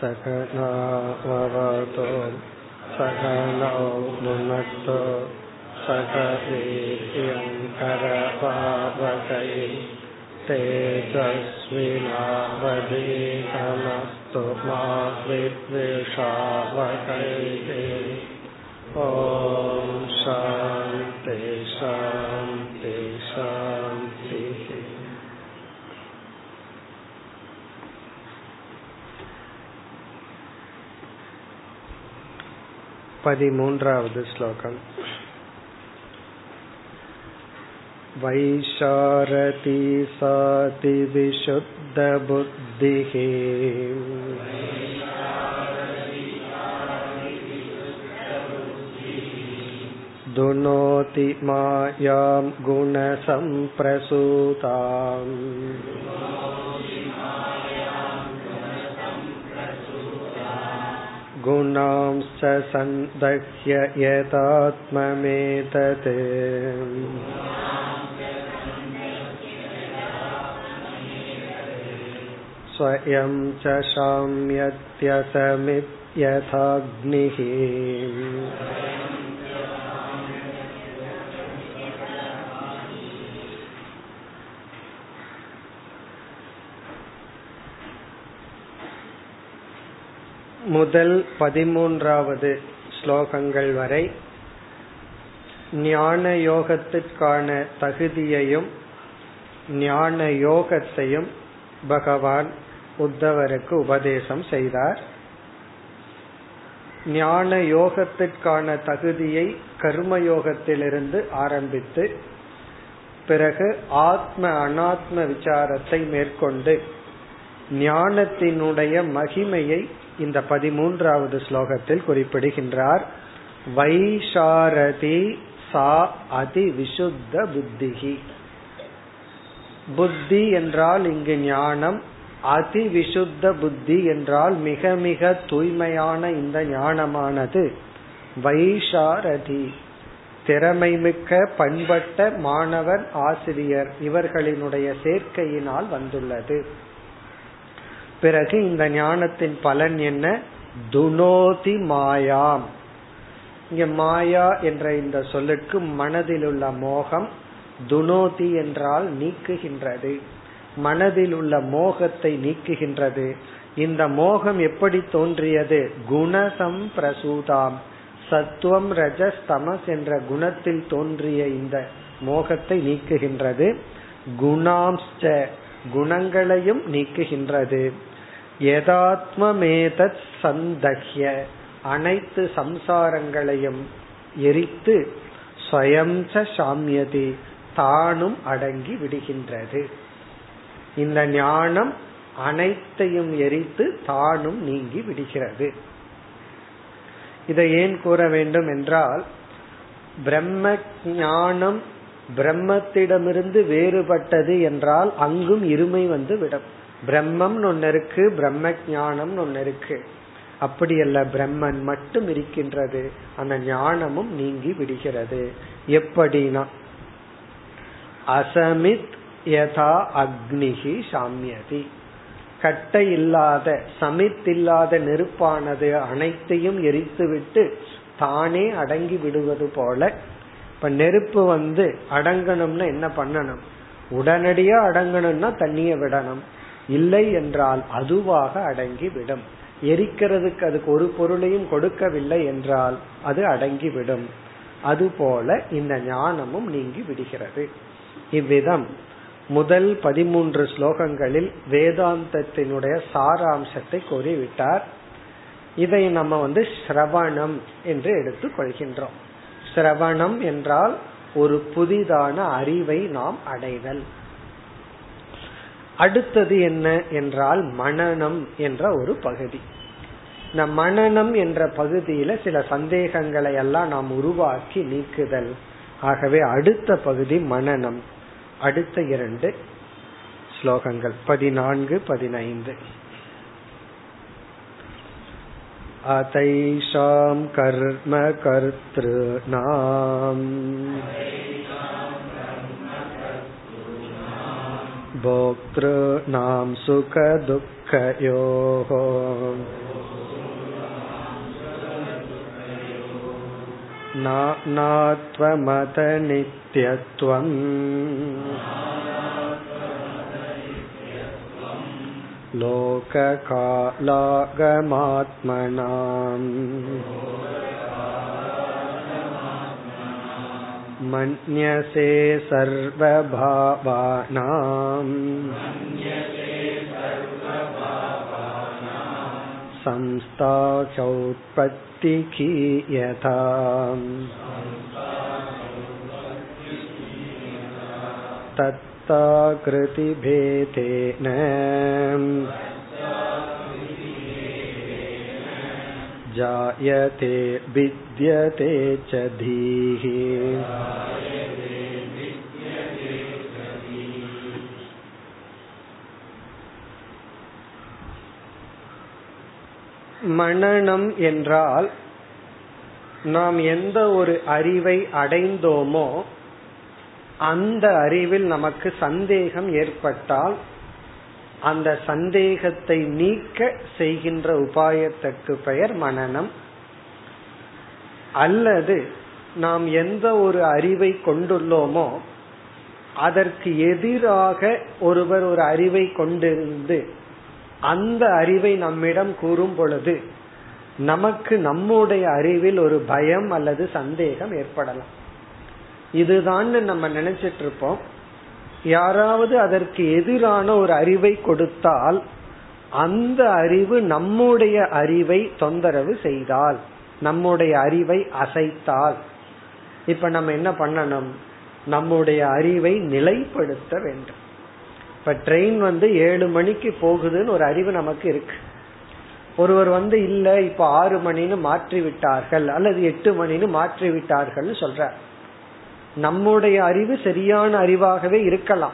सकनावतो सकनौ भुनक्तो सक वीर्यङ्करपावकै तेजस्विनावधीतमस्तु मा विद्विषावकैः ॐ शान्ति शान्ति पतिमून्रावद् श्लोकम् वैशारति सातिविशुद्धबुद्धिः दुनोति मायां गुणसम्प्रसूताम् गुणांश्च सन्दह्य यदात्ममेतत् स्वयं च शाम्यत्यसमित्यथाग्निः முதல் பதிமூன்றாவது ஸ்லோகங்கள் வரை ஞான யோகத்திற்கான தகுதியையும் ஞான யோகத்தையும் பகவான் உத்தவருக்கு உபதேசம் செய்தார். ஞான யோகத்திற்கான தகுதியை கர்மயோகத்திலிருந்து ஆரம்பித்து பிறகு ஆத்ம அனாத்ம விசாரத்தை மேற்கொண்டு ஞானத்தினுடைய மகிமையை இந்த பதிமூன்றாவது ஸ்லோகத்தில் குறிப்பிடுகின்றார் வைஷாரதி சா அதி விசுத்த புத்திகி புத்தி என்றால் இங்கு ஞானம் அதி விசுத்த புத்தி என்றால் மிக மிக தூய்மையான இந்த ஞானமானது. வைஷாரதி திறமைமிக்க பண்பட்ட மாணவர் ஆசிரியர் இவர்களினுடைய சேர்க்கையினால் வந்துள்ளது. பிறகு இந்த ஞானத்தின் பலன் என்ன? துனோதி மாயாம். இங்க மாயா என்ற இந்த சொல்லுக்கு மனதில் உள்ள மோகம் துனோதி என்றால் நீக்குகின்றது. மனதில் உள்ள மோகத்தை நீக்குகின்றது. இந்த மோகம் எப்படி தோன்றியது? குணசம் பிரசூதாம். சத்துவம் ரஜஸ் தமஸ் என்ற குணத்தில் தோன்றிய இந்த மோகத்தை நீக்குகின்றது. குணாம்ஸ்ட குணங்களையும் நீக்குகின்றது. யதாத்மமேதத் சந்தஹ்ய. அனைத்து சம்சாரங்களையும் எரித்து ஸ்வயம் சாமியதி. தானும் அடங்கி விடுகின்றது. இந்த ஞானம் அனைத்தையும் எரித்து தானும் நீங்கி விடுகிறது. இதை ஏன் கூற வேண்டும் என்றால் பிரம்ம ஞானம் பிரம்மத்திடமிருந்து வேறுபட்டது என்றால் அங்கும் இருமை வந்து விடும். பிரம்மம்னு ஒன்னு இருக்கு பிரம்ம ஞானம்னு ஒன்னு இருக்கு. அப்படி அல்ல பிரம்மன் மட்டும் இருக்கின்றது அந்த ஞானமும் நீங்கி விடுகிறது. எப்படினா அசமித் யதா அக்னிகி சாமியதி. கட்டை இல்லாத சமித் இல்லாத நெருப்பானது அனைத்தையும் எரித்துவிட்டு தானே அடங்கி விடுவது போல இப்ப நெருப்பு வந்து அடங்கணும்னா என்ன பண்ணணும்? உடனடியா அடங்கணும்னா தண்ணிய விடணும். இல்லை என்றால் அதுவாக அடங்கி விடும் எரிக்கிறதுக்கு அதுக்கு ஒரு பொருளையும் கொடுக்கவில்லை என்றால் அது அடங்கிவிடும். அதுபோல இந்த ஞானமும் நீங்கி விடுகிறது. இவ்விதம் முதல் பதிமூன்று ஸ்லோகங்களில் வேதாந்தத்தினுடைய சாராம்சத்தை கூறிவிட்டார். இதை நம்ம வந்து ஸ்ரவணம் என்று எடுத்துக் கொள்கின்றோம். ஸ்ரவணம் என்றால் ஒரு புதிதான அறிவை நாம் அடைதல். அடுத்தது என்ன என்றால் மனநம் என்ற ஒரு பகுதி இந்த மனநம் என்ற பகுதியில சில சந்தேகங்களை எல்லாம் நாம் உருவாக்கி நீக்குதல் ஆகவே அடுத்த பகுதி மனநம் அடுத்த இரண்டு ஸ்லோகங்கள் பதினான்கு பதினைந்து अतैषां कर्म कर्तॄणाम् भोक्तॄणां सुखदुःखयोः नात्वमतनित्यत्वम् लोककालागमात्मनाम् मन्यसे सर्वभावानाम् संस्था चौत्पत्तिकीयता तत्ताकृतिभेदेन जायते विद्यते च धीः மனநம் என்றால் நாம் எந்த ஒரு அறிவை அடைந்தோமோ அந்த அறிவில் நமக்கு சந்தேகம் ஏற்பட்டால் அந்த சந்தேகத்தை நீக்க செய்கின்ற உபாயத்திற்கு பெயர் மனநம். அல்லது நாம் எந்த ஒரு அறிவை கொண்டுள்ளோமோ அதற்கு எதிராக ஒருவர் ஒரு அறிவை கொண்டிருந்து அந்த அறிவை நம்மிடம் கூறும் பொழுது நமக்கு நம்முடைய அறிவில் ஒரு பயம் அல்லது சந்தேகம் ஏற்படலாம். இதுதான் நம்ம நினைச்சிட்டு இருப்போம். யாராவது அதற்கு எதிரான ஒரு அறிவை கொடுத்தால் அந்த அறிவு நம்முடைய அறிவை தொந்தரவு செய்தால் நம்முடைய அறிவை அசைத்தால். இப்ப நம்ம என்ன பண்ணணும்? நம்முடைய அறிவை நிலைப்படுத்த வேண்டும். இப்ப ட்ரெயின் வந்து ஏழு மணிக்கு போகுதுன்னு ஒரு அறிவு நமக்கு இருக்கு. ஒருவர் வந்து இல்ல இப்ப ஆறு மணின்னு மாற்றி விட்டார்கள் அல்லது எட்டு மணின்னு மாற்றி விட்டார்கள் சொல்ற நம்முடைய அறிவு சரியான அறிவாகவே இருக்கலாம்.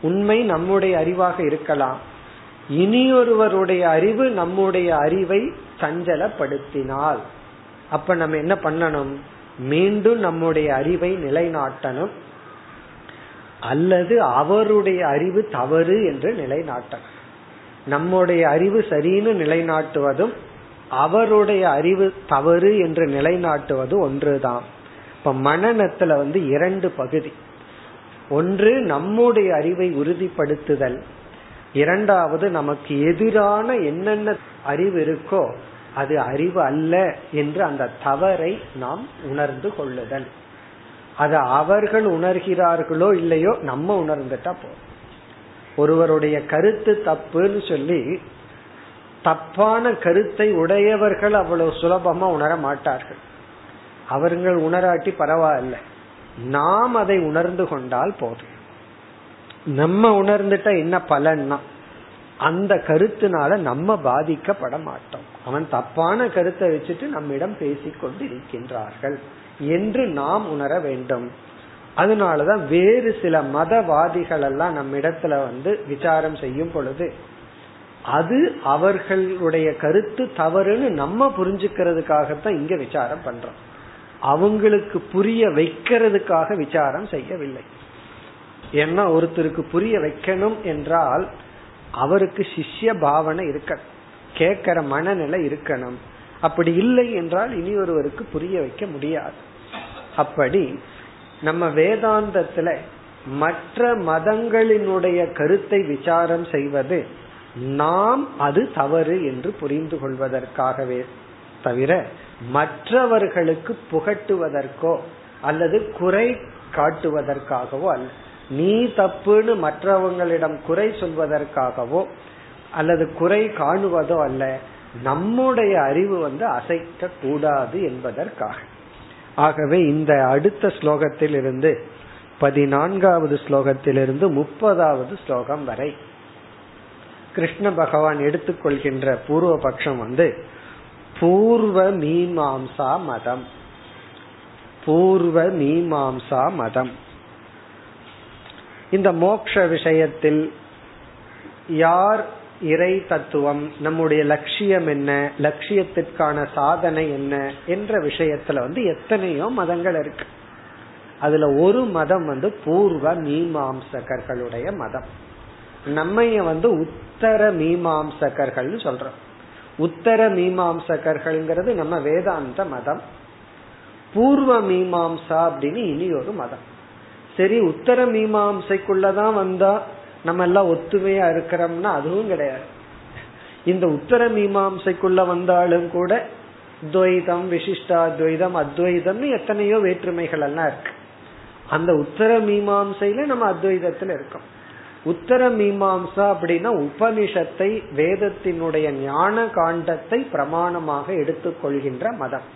உண்மை நம்முடைய அறிவாக இருக்கலாம். இனியொருவருடைய அறிவு நம்முடைய அறிவை சஞ்சலப்படுத்தினால். அப்ப நம்ம என்ன பண்ணணும்? மீண்டும் நம்முடைய அறிவை நிலைநாட்டணும். அல்லது அவருடைய அறிவு தவறு என்று நிலைநாட்டணும். நம்முடைய அறிவு சரின்னு நிலைநாட்டுவதும் அவருடைய அறிவு தவறு என்று நிலைநாட்டுவது ஒன்றுதான். இப்ப மனநத்துல வந்து இரண்டு பகுதி. ஒன்று நம்முடைய அறிவை உறுதிப்படுத்துதல். இரண்டாவது நமக்கு எதிரான என்னென்ன அறிவு இருக்கோ அது அறிவு அல்ல என்று அந்த தவறை நாம் உணர்ந்து கொள்ளுதல். அது அவர்கள் உணர்கிறார்களோ இல்லையோ நம்ம உணர்ந்துட்டா போதும். ஒருவருடைய கருத்து தப்புன்னு சொல்லி தப்பான கருத்தை உடையவர்கள் அவ்வளவு சுலபமா உணர மாட்டார்கள். அவர்கள் உணராட்டி பரவாயில்ல. நாம் அதை உணர்ந்து கொண்டால் போதும். நம்ம உணர்ந்துட்டா என்ன பலன்னா அந்த கருத்துனால நம்ம பாதிக்கப்பட மாட்டோம். அவன் தப்பான கருத்தை வச்சுட்டு நம்மிடம் பேசிக்கொண்டு இருக்கின்றார்கள் என்று நாம் உணர வேண்டும். அதனாலதான் வேறு சில மதவாதிகள் எல்லாம் நம்ம இடத்துல வந்து விசாரம் செய்யும் பொழுது அது அவர்களுடைய கருத்து தவறுன்னு நம்ம புரிஞ்சுக்கிறதுக்காகத்தான் இங்க விசாரம் பண்றோம். அவங்களுக்கு புரிய வைக்கிறதுக்காக விசாரம் செய்யவில்லை. ஏன்னா ஒருத்தருக்கு புரிய வைக்கணும் என்றால் அவருக்கு சிஷ்ய பாவனை இருக்க கேட்கிற மனநிலை இருக்கணும். அப்படி இல்லை என்றால் இனி ஒருவருக்கு புரிய வைக்க முடியாது. அப்படி நம்ம வேதாந்தத்துல மற்ற மதங்களினுடைய கருத்தை விசாரம் செய்வது நாம் அது தவறு என்று புரிந்து கொள்வதற்காகவே. தவிர மற்றவர்களுக்கு புகட்டுவதற்கோ அல்லது குறை காட்டுவதற்காகவோ அல்ல. நீ தப்புன்னு மற்றவங்களிடம் குறை சொல்வதற்காகவோ அல்லது குறை காணுவதோ அல்ல. நம்முடைய அறிவு வந்து அசைக்க கூடாது என்பதற்காக. ஆகவே இந்த அடுத்த ஸ்லோகத்தில் இருந்து பதினான்காவது ஸ்லோகத்திலிருந்து முப்பதாவது ஸ்லோகம் வரை கிருஷ்ண பகவான் எடுத்துக்கொள்கின்ற பூர்வ பட்சம் வந்து பூர்வ மீமாம்சா மதம். பூர்வ மீமாம்சா மதம். இந்த மோக்ஷ விஷயத்தில் யார் இறை தத்துவம் நம்முடைய லட்சியம் என்ன லட்சியத்திற்கான சாதனை என்ன என்ற விஷயத்துல வந்து எத்தனையோ மதங்கள் இருக்கு. அதுல ஒரு மதம் வந்து பூர்வ மீமாம்சகர்களுடைய மதம். நம்ம வந்து உத்தர மீமாம்சகர்கள் சொல்றோம். உத்தர மீமாம்சகர்கள்ங்கிறது நம்ம வேதாந்த மதம். பூர்வ மீமாம்சா அப்படின்னு இனி ஒரு மதம். சரி உத்தர மீமாம்சைக்குள்ளதான் வந்தா நம்ம எல்லாம் ஒத்துமையா இருக்கிறோம்னா அதுவும் கிடையாது. இந்த உத்தர மீமாம்சைக்குள்ள வந்தாலும் கூட துவைதம் விசிஷ்டாத்வைதம் அத்வைதம்னு எத்தனையோ வேற்றுமைகள் எல்லாம் இருக்கு. அந்த உத்தர மீமாம்சையில நம்ம அத்வைதத்துல இருக்கோம். உத்தர மீமாம்சா அப்படின்னா உபனிஷத்தை வேதத்தினுடைய ஞான காண்டத்தை பிரமாணமாக எடுத்துக்கொள்கின்ற மதம்.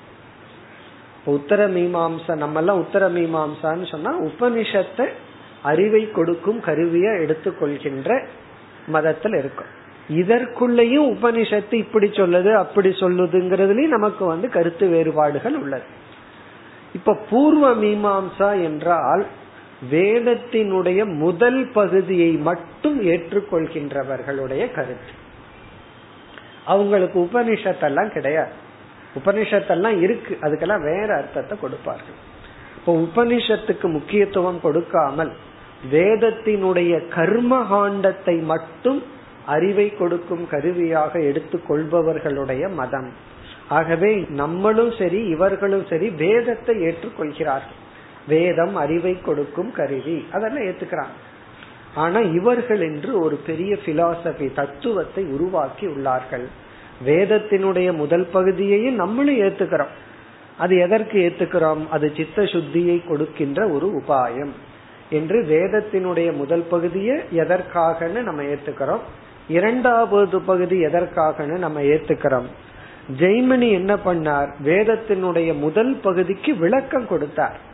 உத்தர மீமாம்சா நம்ம எல்லாம் உத்தர மீமாம்சான்னு சொன்னா உபனிஷத்தை அறிவை கொடுக்கும் கருவியை எடுத்துக்கொள்கின்ற மதத்தில் இருக்கும். இதற்குள்ளேயும் உபனிஷத்து இப்படி சொல்லுது அப்படி சொல்லுதுங்கிறதுலயும் நமக்கு வந்து கருத்து வேறுபாடுகள் உள்ளது. இப்ப பூர்வ மீமாம்சா என்றால் வேதத்தினுடைய முதல் பகுதியை மட்டும் ஏற்றுக்கொள்கின்றவர்களுடைய கருத்து. அவங்களுக்கு உபனிஷத்தெல்லாம் கிடையாது. உபனிஷத்தெல்லாம் இருக்கு. அதுக்கெல்லாம் வேற அர்த்தத்தை கொடுப்பார்கள். இப்போ உபனிஷத்துக்கு முக்கியத்துவம் கொடுக்காமல் வேதத்தினுடைய கர்ம காண்டத்தை மட்டும் அறிவை கொடுக்கும் கருவியாக எடுத்துக் கொள்பவர்களுடைய மதம். ஆகவே நம்மளும் சரி இவர்களும் சரி வேதத்தை ஏற்றுக்கொள்கிறார்கள். வேதம் அறிவை கொடுக்கும் கருவி. அதெல்லாம் ஏத்துக்கிறாங்க ஆனா இவர்கள் என்று ஒரு பெரிய பிலாசபி தத்துவத்தை உருவாக்கி உள்ளார்கள். வேதத்தினுடைய முதல் பகுதியையும் நம்மளும் ஏத்துக்கிறோம். அது எதற்கு ஏத்துக்கிறோம்? அது சித்த சுத்தியை கொடுக்கின்ற ஒரு உபாயம். என்று வேதத்தினுடைய முதல் பகுதியை எதற்காகன்னு நம்ம ஏத்துக்கிறோம். இரண்டாவது பகுதி எதற்காகன்னு நம்ம ஏத்துக்கிறோம். ஜெய்மனி என்ன பண்ணார்? வேதத்தினுடைய முதல் பகுதிக்கு விளக்கம் கொடுத்தார்.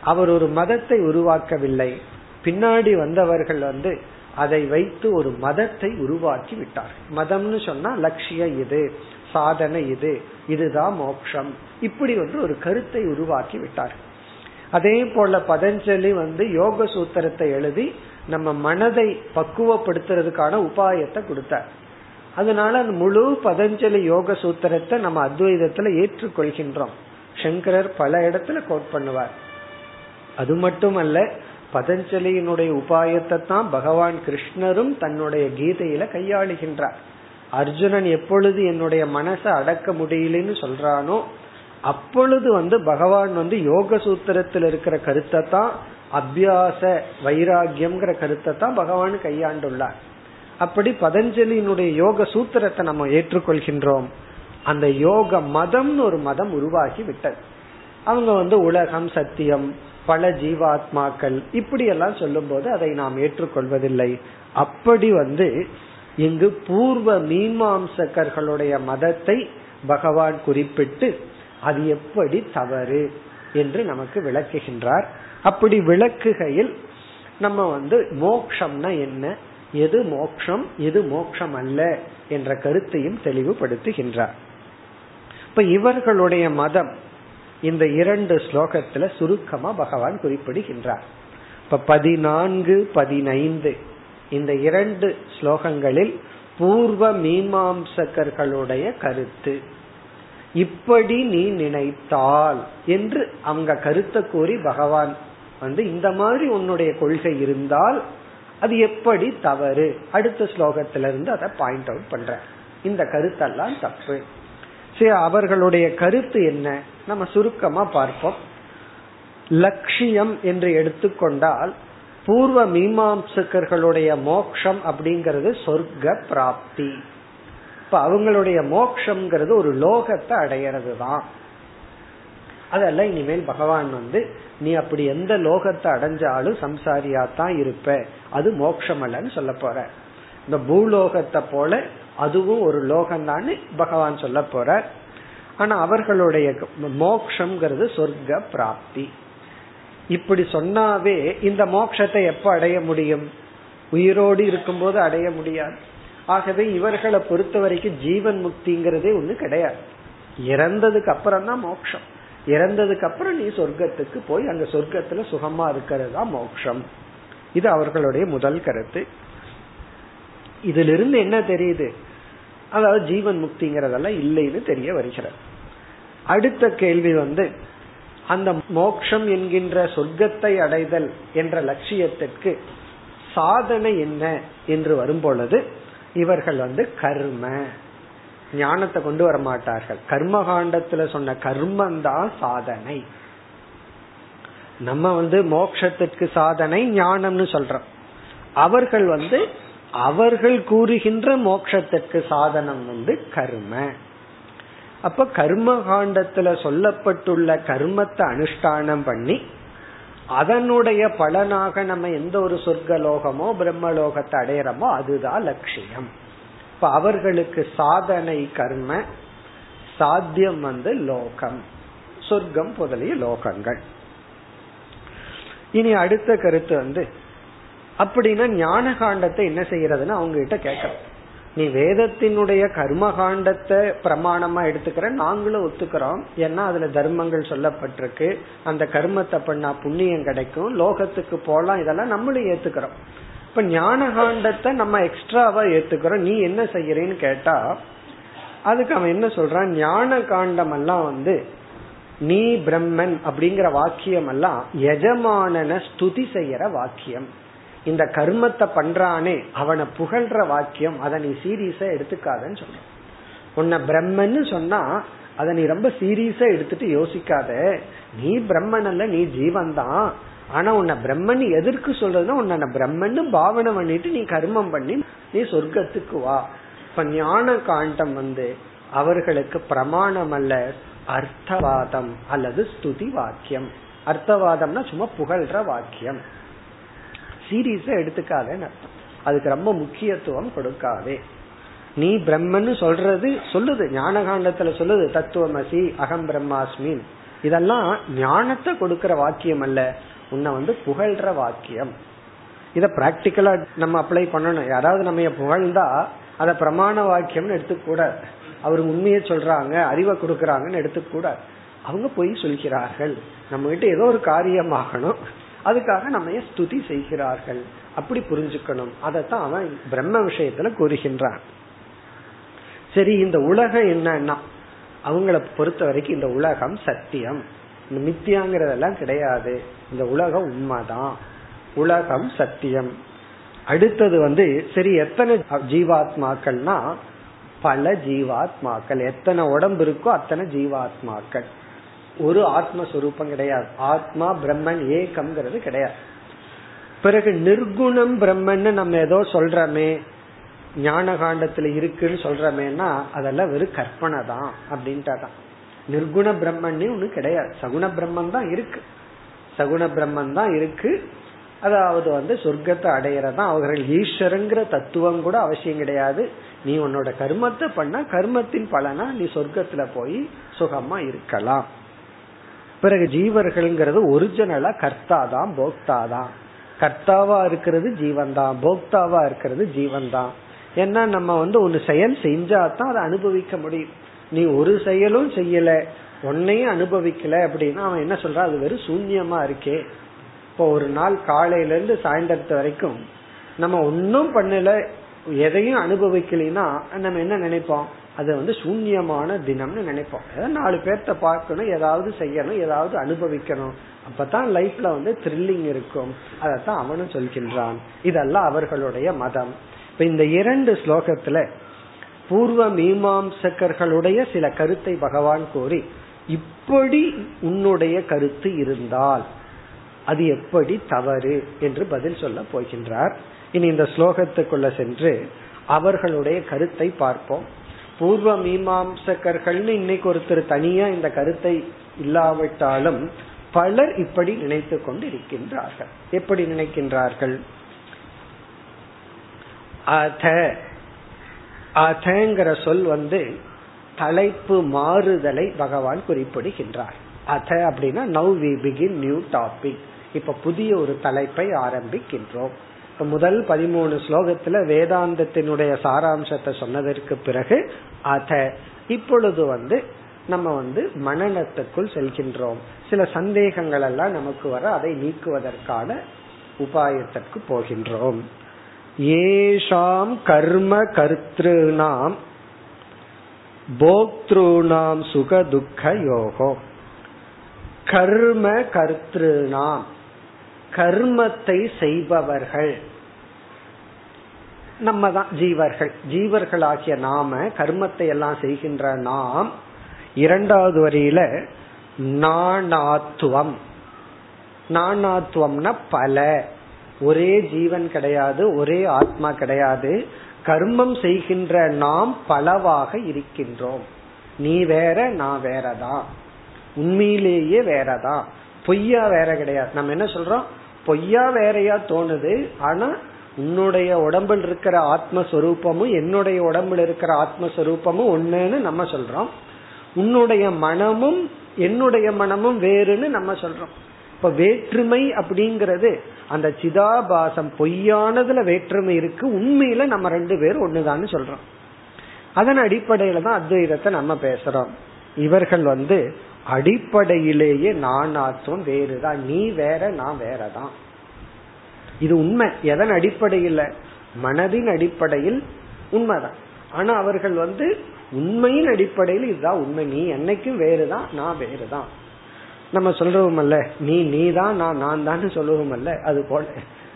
அவர் ஒரு மதத்தை உருவாக்கவில்லை. பின்னாடி வந்தவர்கள் வந்து அதை வைத்து ஒரு மதத்தை உருவாக்கி விட்டார். மதம்னு சொன்னா லட்சியம் இது சாதனை இது இதுதான் மோட்சம். இப்படி வந்து ஒரு கருத்தை உருவாக்கி விட்டார். அதே போல பதஞ்சலி வந்து யோக சூத்திரத்தை எழுதி நம்ம மனதை பக்குவப்படுத்துறதுக்கான உபாயத்தை கொடுத்தார். அதனால அந்த முழு பதஞ்சலி யோக சூத்திரத்தை நம்ம அத்வைதத்துல ஏற்றுக்கொள்கின்றோம். சங்கரர் பல இடத்துல கோட் பண்ணுவார். அது மட்டுமல்ல பதஞ்சலியினுடைய உபாயத்தை தான் பகவான் கிருஷ்ணரும் தன்னுடைய கீதையில கையாளுகின்றார். அர்ஜுனன் எப்பொழுது என்னுடைய மனசை அடக்க முடியலன்னு சொல்றானோ அப்பொழுது வந்து பகவான் வந்து யோக சூத்திரத்தில் இருக்கிற கருத்தை தான் அபியாச வைராகியம்ங்கிற கருத்தை தான் பகவான் கையாண்டுள்ளார். அப்படி பதஞ்சலியினுடைய யோக சூத்திரத்தை நம்ம ஏற்றுக்கொள்கின்றோம். அந்த யோக மதம்னு ஒரு மதம் உருவாகி விட்டது அவங்க வந்து உலகம் சத்தியம் பல ஜீவாத்மாக்கள் இப்படி எல்லாம் சொல்லும் போது அதை நாம் ஏற்றுக்கொள்வதில்லை. அப்படி வந்து இங்கு பூர்வ மீமாம்சகர்களுடைய மதத்தை பகவான் குறிப்பிட்டு அது எப்படி தவறு என்று நமக்கு விளக்குகின்றார். அப்படி விளக்குகையில் நம்ம வந்து மோக்ஷம்னா என்ன? எது மோக்ஷம்? எது மோக்ஷம் அல்ல என்ற கருத்தையும் தெளிவுபடுத்துகின்றார். இப்ப இவர்களுடைய மதம் இந்த இரண்டு ஸ்லோகத்துல சுருக்கமா பகவான் குறிப்பிடுகின்றார். இப்ப பதினான்கு பதினைந்து இந்த இரண்டு ஸ்லோகங்களில் பூர்வ மீமாம்சகர்களுடைய கருத்து. இப்படி நீ நினைத்தால் என்று அவங்க கருத்தை கூறி பகவான் வந்து இந்த மாதிரி உன்னுடைய கொள்கை இருந்தால் அது எப்படி தவறு? அடுத்த ஸ்லோகத்திலிருந்து அதை பாயிண்ட் அவுட் பண்ற இந்த கருத்தெல்லாம் தப்பு. சரி அவர்களுடைய கருத்து என்ன? நம்ம சுருக்கமா பார்ப்போம். லட்சியம் என்று எடுத்துக்கொண்டால் பூர்வ மீமாம்சகர்களுடைய மோக்ஷம் அப்படிங்கிறது சொர்க்க பிராப்தி. இப்ப அவங்களுடைய மோக்ஷங்கிறது ஒரு லோகத்தை அடையிறது தான் அதெல்லாம் இனிமேல் பகவான் வந்து நீ அப்படி எந்த லோகத்தை அடைஞ்சாலும் சம்சாரியா தான் இருப்ப. அது மோக்ஷம் அல்லன்னு சொல்ல போற. இந்த பூலோகத்தை போல அதுவும் ஒரு லோகம் தான் பகவான் சொல்ல போற. ஆனா அவர்களுடைய மோக்ஷங்கிறது சொர்க்க பிராப்தி. இப்படி சொன்னாவே இந்த மோக்ஷத்தை எப்ப அடைய முடியும்? உயிரோடு இருக்கும்போது அடைய முடியாது. ஆகவே இவர்களை பொறுத்த வரைக்கும் ஜீவன் முக்திங்கிறதே ஒண்ணு கிடையாது. இறந்ததுக்கு அப்புறம் தான் மோக்ஷம். இறந்ததுக்கு அப்புறம் நீ சொர்க்கத்துக்கு போய் அங்க சொர்க்கத்துல சுகமா இருக்கிறது தான் மோக்ஷம். இது அவர்களுடைய முதல் கருத்து. இதிலிருந்து என்ன தெரியுது? அதாவது ஜீவன் முக்திங்கிறதெல்லாம் இல்லைன்னு தெரிய வருகிறது. அடுத்த கேள்வி வந்து அந்த மோக்ஷம் என்கின்ற சொர்க்கத்தை அடைதல் என்ற லட்சியத்திற்கு சாதனை என்ன என்று வரும்பொழுது இவர்கள் வந்து கர்ம ஞானத்தை கொண்டு வர மாட்டார்கள். கர்மகாண்டத்துல சொன்ன கர்மந்தான் சாதனை. நம்ம வந்து மோக்ஷத்திற்கு சாதனை ஞானம்னு சொல்றோம். அவர்கள் வந்து அவர்கள் கூறுகின்ற மோட்சத்திற்கு சாதனம் வந்து கர்ம. அப்ப கர்ம காண்டத்துல சொல்லப்பட்டுள்ள கர்மத்தை அனுஷ்டானம் பண்ணி அதனுடைய பலனாக நம்ம எந்த ஒரு சொர்க்கலோகமோ பிரம்மலோகத்தை அடையிறோமோ அதுதான் லட்சியம். இப்ப அவர்களுக்கு சாதனை கர்ம சாத்தியம் வந்து லோகம். சொர்க்கம் முதலிய லோகங்கள். இனி அடுத்த கருத்து வந்து அப்படின்னா ஞான காண்டத்தை என்ன செய்யறதுன்னு அவங்க கிட்ட கேட்கறோம். நீ வேதத்தினுடைய கர்ம காண்டத்தை பிரமாணமா எடுத்துக்கிற நாங்களும் ஒத்துக்கிறோம். ஏன்னா அதுல தர்மங்கள் சொல்லப்பட்டிருக்கு. அந்த கர்மத்தை பண்ணா புண்ணியம் கிடைக்கும். லோகத்துக்கு போலாம் இதெல்லாம் நம்மளும் ஏத்துக்கிறோம். இப்ப ஞான காண்டத்தை நம்ம எக்ஸ்ட்ராவா ஏத்துக்கிறோம். நீ என்ன செய்யறேன்னு கேட்டா அதுக்கு அவன் என்ன சொல்றான்? ஞான காண்டம் எல்லாம் வந்து நீ பிரம்மன் அப்படிங்கிற வாக்கியம் எல்லாம் எஜமானன ஸ்துதி செய்யற வாக்கியம். இந்த கர்மத்தை பண்றானே அவனை புகழ்ற வாக்கியம் அதை நீ சீரியஸா எடுத்துக்காதன்னு சொல்ற உன்னை பிரம்மன்னு சொன்னா அதை நீ ரொம்ப சீரியஸா எடுத்துட்டு யோசிக்காத. நீ பிரம்மன் அல்ல நீ ஜீவன் தான் ஆனா உன்னை பிரம்மன் எதற்கு சொல்றதுன்னா உன்னை பிரம்மன்னு பாவனை பண்ணிட்டு நீ கர்மம் பண்ணி நீ சொர்க்கத்துக்கு வா. இப்ப ஞான காண்டம் வந்து அவர்களுக்கு பிரமாணம் அல்ல அர்த்தவாதம் அல்லது ஸ்துதி வாக்கியம். அர்த்தவாதம்னா சும்மா புகழ்ற வாக்கியம். சீரியஸா எடுத்துக்காதேன்னு அர்த்தம். அதுக்கு ரொம்ப முக்கியத்துவம் கொடுக்காதே. நீ பிரம்மன்னு சொல்றது சொல்லுது. ஞான காண்டத்துல சொல்லுது தத்துவமசி அகம் பிரம்மாஸ்மின். இதெல்லாம் ஞானத்தை கொடுக்கிற வாக்கியம் அல்ல. உன்னை வந்து புகழ்ற வாக்கியம். இத பிராக்டிக்கலா நம்ம அப்ளை பண்ணணும். யாராவது நம்ம புகழ்ந்தா அத பிரமாண வாக்கியம்னு எடுத்துக்கூடாது. அவர் உண்மையை சொல்றாங்க அறிவை கொடுக்கறாங்கன்னு எடுத்துக்கூடாது. அவங்க போய் சொல்கிறார்கள். நம்ம கிட்ட ஏதோ ஒரு காரியம் ஆகணும் அதுக்காக நம்ம ஸ்துதி செய்கிறார்கள்? அப்படி புரிஞ்சுக்கணும். அதைத்தான் அவன் பிரம்ம விஷயத்துல கூறுகின்றான். சரி இந்த உலகம் என்னன்னா? அவங்கள பொறுத்த வரைக்கும் இந்த உலகம் சத்தியம். இந்த மித்தியாங்கிறதெல்லாம் கிடையாது. இந்த உலகம் உண்மைதான். உலகம் சத்தியம். அடுத்தது வந்து சரி எத்தனை ஜீவாத்மாக்கள்னா? பல ஜீவாத்மாக்கள். எத்தனை உடம்பு இருக்கோ அத்தனை ஜீவாத்மாக்கள். ஒரு ஆத்மஸ்வரூபம் கிடையாது. ஆத்மா பிரம்மன் ஏகம்ங்கிறது கிடையாது. பிறகு நிர்குணம் பிரம்மன்னு நம்ம ஏதோ சொல்றமே ஞான காண்டத்துல இருக்குன்னு சொல்றமேனா அதெல்லாம் வெறும் கற்பனை தான் அப்படின்ட்டாதான். நிர்குண பிரம்மன் ஒண்ணு கிடையாது. சகுண பிரம்மன் தான் இருக்கு. சகுண பிரம்மன் தான் இருக்கு. அதாவது வந்து சொர்க்கத்தை அடையறதா அவர்கள் ஈஸ்வரங்கிற தத்துவம் கூட அவசியம் கிடையாது. நீ உன்னோட கர்மத்தை பண்ண கர்மத்தின் பலனா நீ சொர்க்கத்துல போய் சுகமா இருக்கலாம். பிறகு ஜீவர்கள்ங்கிறது ஒரிஜினலா கர்த்தா தான் போக்தா தான் கர்த்தாவா இருக்கிறது ஜீவன் தான் போக்தாவா இருக்கிறது ஜீவன் தான் ஏன்னா நம்ம வந்து ஒரு செயல் செஞ்சா தான் அதை அனுபவிக்க முடியும். நீ ஒரு செயலும் செய்யல உன்னையும் அனுபவிக்கல அப்படின்னா அவன் என்ன சொல்றான் அது வெறும் சூன்யமா இருக்கே. இப்போ ஒரு நாள் காலையில இருந்து சாயந்தரத்து வரைக்கும் நம்ம ஒன்னும் பண்ணல எதையும் அனுபவிக்கலைன்னா நம்ம என்ன நினைப்போம்? அது வந்து சூன்யமான தினம்னு நினைப்போம். ஏதாவது நாலு பேர்த்த பார்க்கணும் ஏதாவது செய்யணும் ஏதாவது அனுபவிக்கணும். அப்பதான் லைஃப்ல வந்து த்ரில்லிங் இருக்கும். அதத்தான் அவனும் சொல்கின்றான். இதெல்லாம் அவர்களுடைய மதம். இப்ப இந்த இரண்டு ஸ்லோகத்துல பூர்வ மீமாம்சகர்களுடைய சில கருத்தை பகவான் கூறி இப்படி உன்னுடைய கருத்து இருந்தால் அது எப்படி தவறு என்று பதில் சொல்ல போகின்றார். இனி இந்த ஸ்லோகத்துக்குள்ள சென்று அவர்களுடைய கருத்தை பார்ப்போம். பூர்வ மீமாம்சகர்கள்னு இன்னைக்கு ஒருத்தர் தனியா இந்த கருத்தை இல்லாவிட்டாலும் பலர் இப்படி நினைத்து கொண்டு இருக்கின்றார்கள் எப்படி நினைக்கின்றார்கள்? அத அதங்கிற சொல் வந்து தலைப்பு மாறுதலை பகவான் குறிப்பிடுகின்றார். அத அப்படின்னா now we begin new topic இப்ப புதிய ஒரு தலைப்பை ஆரம்பிக்கின்றோம். முதல் பதிமூணு ஸ்லோகத்துல வேதாந்தத்தினுடைய சாராம்சத்தை சொன்னதற்கு பிறகு அத இப்பொழுது வந்து நம்ம வந்து மனநத்துக்குள் செல்கின்றோம். சில சந்தேகங்கள் எல்லாம் நமக்கு வர அதை நீக்குவதற்கான உபாயத்திற்கு போகின்றோம். ஏஷாம் கர்ம கர்த்திருநாம் போக்திருநாம் சுக துக்க யோகோ கர்ம கர்த்திருநாம் கர்மத்தை செய்பவர்கள். நம்ம தான் ஜீவர்கள். ஜீவர்களாகிய நாம கர்மத்தை எல்லாம் செய்கின்ற நாம் இரண்டாவது வரியில நாணாத்துவம். நாணாத்துவம்னா பல. ஒரே ஜீவன் கிடையாது ஒரே ஆத்மா கிடையாது. கர்மம் செய்கின்ற நாம் பலவாக இருக்கின்றோம். நீ வேற நான் வேறதான். உண்மையிலேயே வேறதான். பொய்யா வேற கிடையாது. நம்ம என்ன சொல்றோம்? பொய்யா வேறையா தோணுது ஆனா உன்னுடைய உடம்பில் இருக்கிற ஆத்மஸ்வரூபமும் என்னுடைய உடம்புல இருக்கிற ஆத்மஸ்வரூபமும் ஒன்னுன்னு நம்ம சொல்றோம். உன்னுடைய மனமும் என்னுடைய மனமும் வேறுன்னு நம்ம சொல்றோம். இப்ப வேற்றுமை அப்படிங்கறது அந்த சிதாபாசம் பொய்யானதுல வேற்றுமை இருக்கு உண்மையில நம்ம ரெண்டு பேரும் ஒண்ணுதான்னு சொல்றோம். அதன் அடிப்படையில தான் அத்வைதத்தை நம்ம பேசுறோம். இவர்கள் வந்து அடிப்படையிலேயே நானாத்துவம் வேறுதான். நீ வேற நான் வேறதான். இது உண்மை. எதன் அடிப்படையில்? மனதின் அடிப்படையில் உண்மைதான். ஆனா அவர்கள் வந்து உண்மையின் அடிப்படையில் இதுதான் உண்மை. நீ என்னைக்கும் வேறுதான் நான் வேறுதான். நம்ம சொல்றோமல்ல நீ நீ தான் நான் நான் தான் சொல்லுவோமல்ல அது போல.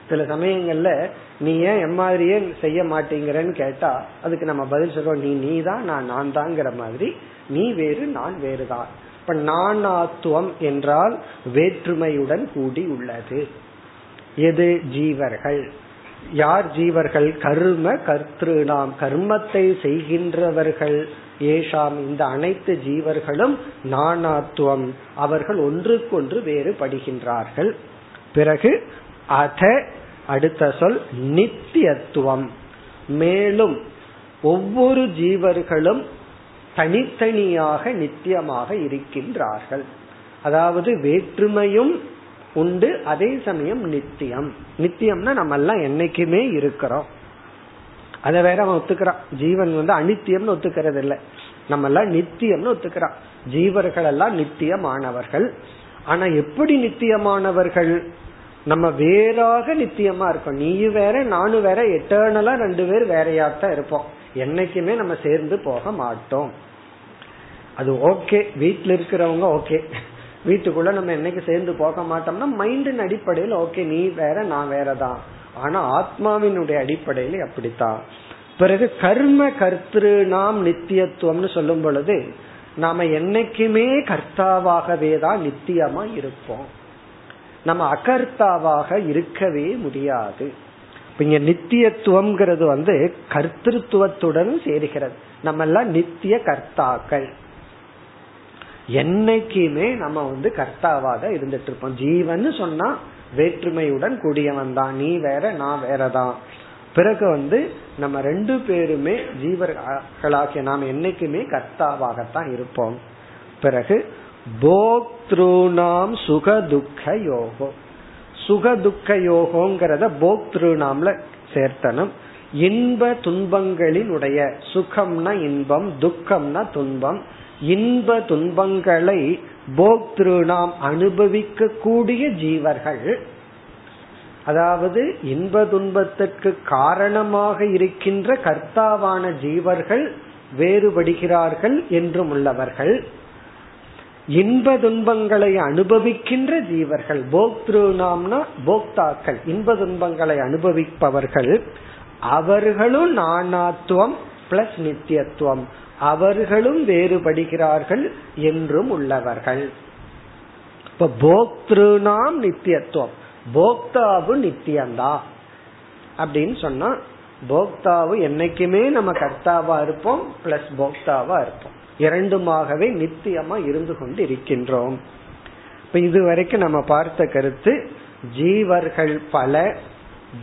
சில சமயங்கள்ல நீ ஏன் எம்மாதிரியே செய்ய மாட்டேங்கிறன்னு கேட்டா அதுக்கு நம்ம பதில் சொல்றோம். நீ நீ தான் நான் நான் தாங்கிற மாதிரி. நீ வேறு நான் வேறுதான். இப்ப நானாத்துவம் என்றால் வேற்றுமையுடன் கூடி உள்ளது. எது? ஜீவர்கள். யார் ஜீவர்கள்? கர்ம கர்த்திரு நாம் கர்மத்தை செய்கின்றவர்கள். ஏஷாம் இந்த அனைத்து ஜீவர்களும் நானாத்துவம். அவர்கள் ஒன்றுக்கொன்று வேறுபடுகின்றார்கள். பிறகு அத அடுத்த சொல் நித்தியத்துவம். மேலும் ஒவ்வொரு ஜீவர்களும் தனித்தனியாக நித்தியமாக இருக்கின்றார்கள். அதாவது வேற்றுமையும் உண்டு அதே சமயம் நித்தியம். நித்தியம்னா நம்ம எல்லாம் என்னைக்குமே இருக்கிறோம். அத வேற அவன் ஒத்துக்கிறான். ஜீவன் வந்து அனித்தியம்னு ஒத்துக்கிறது இல்லை நம்ம எல்லாம் நித்தியம்னு ஒத்துக்கிறான். ஜீவர்கள் எல்லாம் நித்தியமானவர்கள். ஆனா எப்படி நித்தியமானவர்கள்? நம்ம வேறாக நித்தியமா இருக்கோம் நீ வேற நானும் வேற எட்டர்னலா ரெண்டு பேர் வேறையாத்தான் இருப்போம். என்னைக்குமே நம்ம சேர்ந்து போக மாட்டோம். அது ஓகே வீட்டுல இருக்கிறவங்க ஓகே வீட்டுக்குள்ள நம்ம என்னைக்கு சேர்ந்து போக மாட்டோம்னா மைண்டின் அடிப்படையில் ஓகே நீ வேற நான் வேறதான். ஆனா ஆத்மாவினுடைய அடிப்படையில் அப்படித்தான். பிறகு கர்ம கர்த்திரு நாம் நித்தியத்துவம்னு சொல்லும் பொழுது நாம என்னைக்குமே கர்த்தாவாகவே தான் நித்தியமா இருப்போம். நம்ம அகர்த்தாவாக இருக்கவே முடியாது. இங்க நித்தியத்துவம்ங்கிறது வந்து கர்த்திருவத்துடன் சேருகிறது. நம்ம எல்லாம் நித்திய கர்த்தாக்கள். என்னைக்குமே நம்ம வந்து கர்த்தாவாக இருந்துட்டு இருப்போம். ஜீவன் சொன்னா வேற்றுமையுடன் கூடியவன் தான். நீ வேற நான் வேறதான் பிறகு வந்து நம்ம ரெண்டு பேருமே ஜீவர்களாகிய நாம் என்னைக்குமே கர்த்தாவாகத்தான் இருப்போம். பிறகு போக்திருநாம் சுக துக்க யோகம் சுக துக்க யோகோங்கிறத போக்திருநாம்ல சேர்த்தனும். இன்ப துன்பங்களினுடைய சுகம்னா இன்பம் துக்கம்னா துன்பம். இன்ப துன்பங்களை போக்திரு நாம் அனுபவிக்க கூடிய ஜீவர்கள். அதாவது இன்ப துன்பத்திற்கு காரணமாக இருக்கின்ற கர்த்தாவான ஜீவர்கள் வேறுபடுகிறார்கள் என்றும் உள்ளவர்கள். இன்ப துன்பங்களை அனுபவிக்கின்ற ஜீவர்கள் போக்திரு நாம்னா போக்தாக்கள் இன்ப துன்பங்களை அனுபவிப்பவர்கள் அவர்களும் நானாத்துவம் பிளஸ் நித்தியத்துவம். அவர்களும் வேறுபடுகிறார்கள் என்றும் உள்ளவர்கள். இப்ப போக்திருநாம் நித்தியத்துவம். போக்தாவு நித்தியந்தா. அப்படின்னு சொன்னா போக்தாவு என்னைக்குமே நம்ம கர்த்தாவா இருப்போம் பிளஸ் போக்தாவா இருப்போம். இரண்டுமாகவே நித்தியமா இருந்து கொண்டு இருக்கின்றோம் இப்ப இதுவரைக்கும் நம்ம பார்த்த கருத்து ஜீவர்கள் பல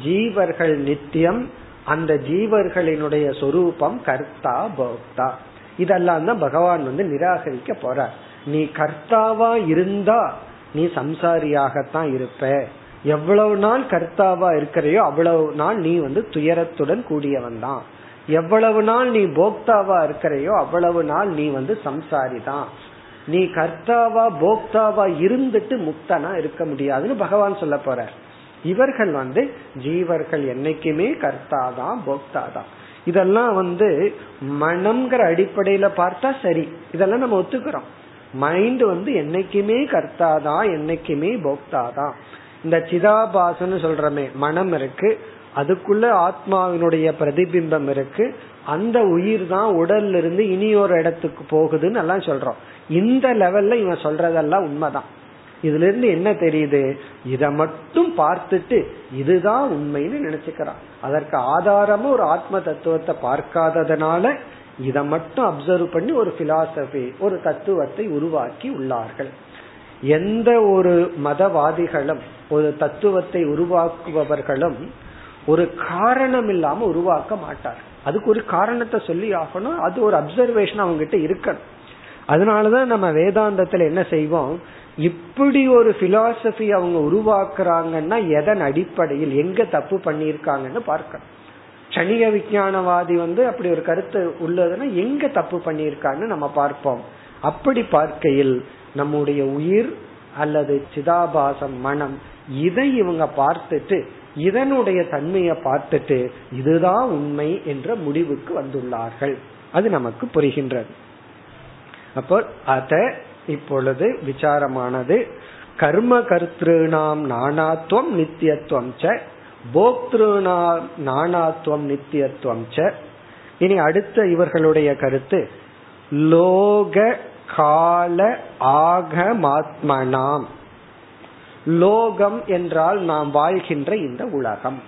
ஜீவர்கள் நித்தியம் அந்த ஜீவர்களினுடைய சொரூபம் கர்த்தா போக்தா. இதெல்லாம் தான் பகவான் வந்து நிராகரிக்க போறார். நீ கர்த்தாவா இருந்தா நீ சம்சாரியாகத்தான் இருப்ப. எவ்வளவு நாள் கர்த்தாவா இருக்கிறையோ அவ்வளவு நாள் நீ வந்து துயரத்துடன் கூடியவன் தான் எவ்வளவு நாள் நீ போக்தாவா இருக்கிறையோ அவ்வளவு நாள் நீ வந்து சம்சாரி தான் நீ கர்த்தாவா போக்தாவா இருந்துட்டு முக்தனா இருக்க முடியாதுன்னு பகவான் சொல்ல போற இவர்கள் வந்து ஜீவர்கள் என்னைக்குமே கர்த்தாதான் போக்தாதான். இதெல்லாம் வந்து மனம்ங்கிற அடிப்படையில பார்த்தா சரி. இதெல்லாம் நம்ம ஒத்துக்கிறோம். மைண்ட் வந்து என்னைக்குமே கர்த்தாதான் என்னைக்குமே போக்தாதான். இந்த சிதாபாசன்னு சொல்றமே மனம் இருக்கு. அதுக்குள்ள ஆத்மாவினுடைய பிரதிபிம்பம் இருக்கு. அந்த உயிர் தான் உடல்ல இருந்து இனி ஒரு இடத்துக்கு போகுதுன்னு எல்லாம் சொல்றோம். இந்த லெவல்ல இவன் சொல்றதெல்லாம் உண்மைதான். இதுல இருந்து என்ன தெரியுது? இத மட்டும் பார்த்துட்டு இதுதான் உண்மைன்னு நினைச்சுக்கிறான். அதற்கு ஆதாரமும் ஒரு ஆத்ம தத்துவத்தை பார்க்காததுனால இதை மட்டும் அப்சர்வ் பண்ணி ஒரு பிலாசபி ஒரு தத்துவத்தை உருவாக்கி உள்ளார்கள். எந்த ஒரு மதவாதிகளும் ஒரு தத்துவத்தை உருவாக்குபவர்களும் ஒரு காரணம் இல்லாம உருவாக்க மாட்டார். அதுக்கு ஒரு காரணத்தை சொல்லி ஆகணும். அது ஒரு அப்சர்வேஷன் அவங்க கிட்ட இருக்கணும். அதனாலதான் நம்ம வேதாந்தத்துல என்ன செய்வோம்? இப்படி ஒரு பிலாசபி அவங்க உருவாக்குறாங்கன்னா எதன் அடிப்படையில் எங்க தப்பு பண்ணியிருக்காங்கன்னு பார்க்கணும். சனிய விஞ்ஞானவாதி வந்து அப்படி ஒரு கருத்து உள்ளதுன்னா எங்க தப்பு பண்ணியிருக்கான்னு நம்ம பார்ப்போம். அப்படி பார்க்கையில் நம்முடைய உயிர் அல்லது சிதாபாசம் மனம் இதை இவங்க பார்த்துட்டு இதனுடைய தன்மையை பார்த்துட்டு இதுதான் உண்மை என்ற முடிவுக்கு வந்துள்ளார்கள். அது நமக்கு புரிகின்றது. அப்போ அத இப்பொழுது விசாரமானது கர்ம கர்த்திருநாம் நானாத்துவம் நித்தியத்துவம் ச போக்திருநாம் நானாத்துவம் நித்தியத்துவம் ச. இனி அடுத்த இவர்களுடைய கருத்து லோக கால ஆகமாத்மனாம். லோகம் என்றால் நாம் வாழ்கின்ற இந்த உலகம்.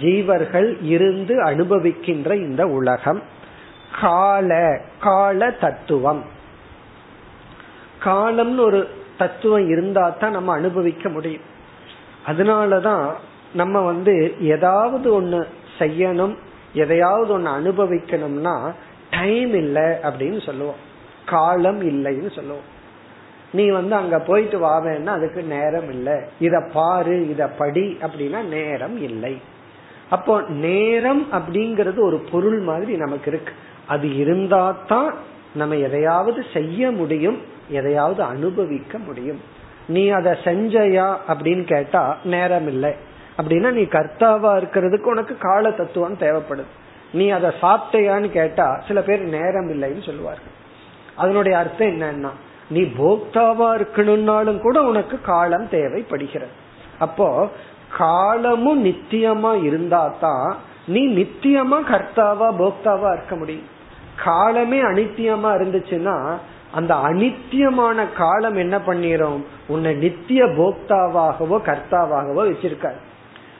ஜீவர்கள் இருந்து அனுபவிக்கின்ற இந்த உலகம். கால கால தத்துவம். காலம்னு ஒரு தத்துவம் இருந்தா தான் நம்ம அனுபவிக்க முடியும். அதனாலதான் நம்ம வந்து ஏதாவது ஒண்ணு செய்யணும் எதையாவது ஒண்ணு அனுபவிக்கணும்னா டைம் இல்லை அப்படின்னு சொல்லுவோம். காலம் இல்லைன்னு சொல்லுவோம். நீ வந்து அங்க போயிட்டு வாவேன்னா அதுக்கு நேரம் இல்லை. இத பாரு இத படி அப்படின்னா நேரம் இல்லை. அப்போ நேரம் அப்படிங்கறது ஒரு பொருள் மாதிரி நமக்கு இருக்கு. அது இருந்தா தான் நம்ம எதையாவது செய்ய முடியும் எதையாவது அனுபவிக்க முடியும். நீ அதை செஞ்சையா அப்படின்னு கேட்டா நேரம் இல்லை. அப்படின்னா நீ கர்த்தாவா இருக்கிறதுக்கு உனக்கு கால தத்துவம் தேவைப்படுது. நீ அதை சாப்பிட்டையான்னு கேட்டா சில பேர் நேரம் இல்லைன்னு சொல்லுவார்கள். அதனுடைய அர்த்தம் என்னன்னா நீ போக்தாவா இருக்கணும்னாலும் கூட உனக்கு காலம் தேவைப்படுகிறது. அப்போ காலமும் நித்தியமா இருந்தா தான் நீ நித்தியமா கர்த்தாவா போக்தாவா இருக்க முடியும். காலமே அனித்தியமா இருந்துச்சுன்னா அந்த அனித்தியமான காலம் என்ன பண்ணிரும்? உன்னை நித்திய போக்தாவாகவோ கர்த்தாவாகவோ வச்சிருக்காரு.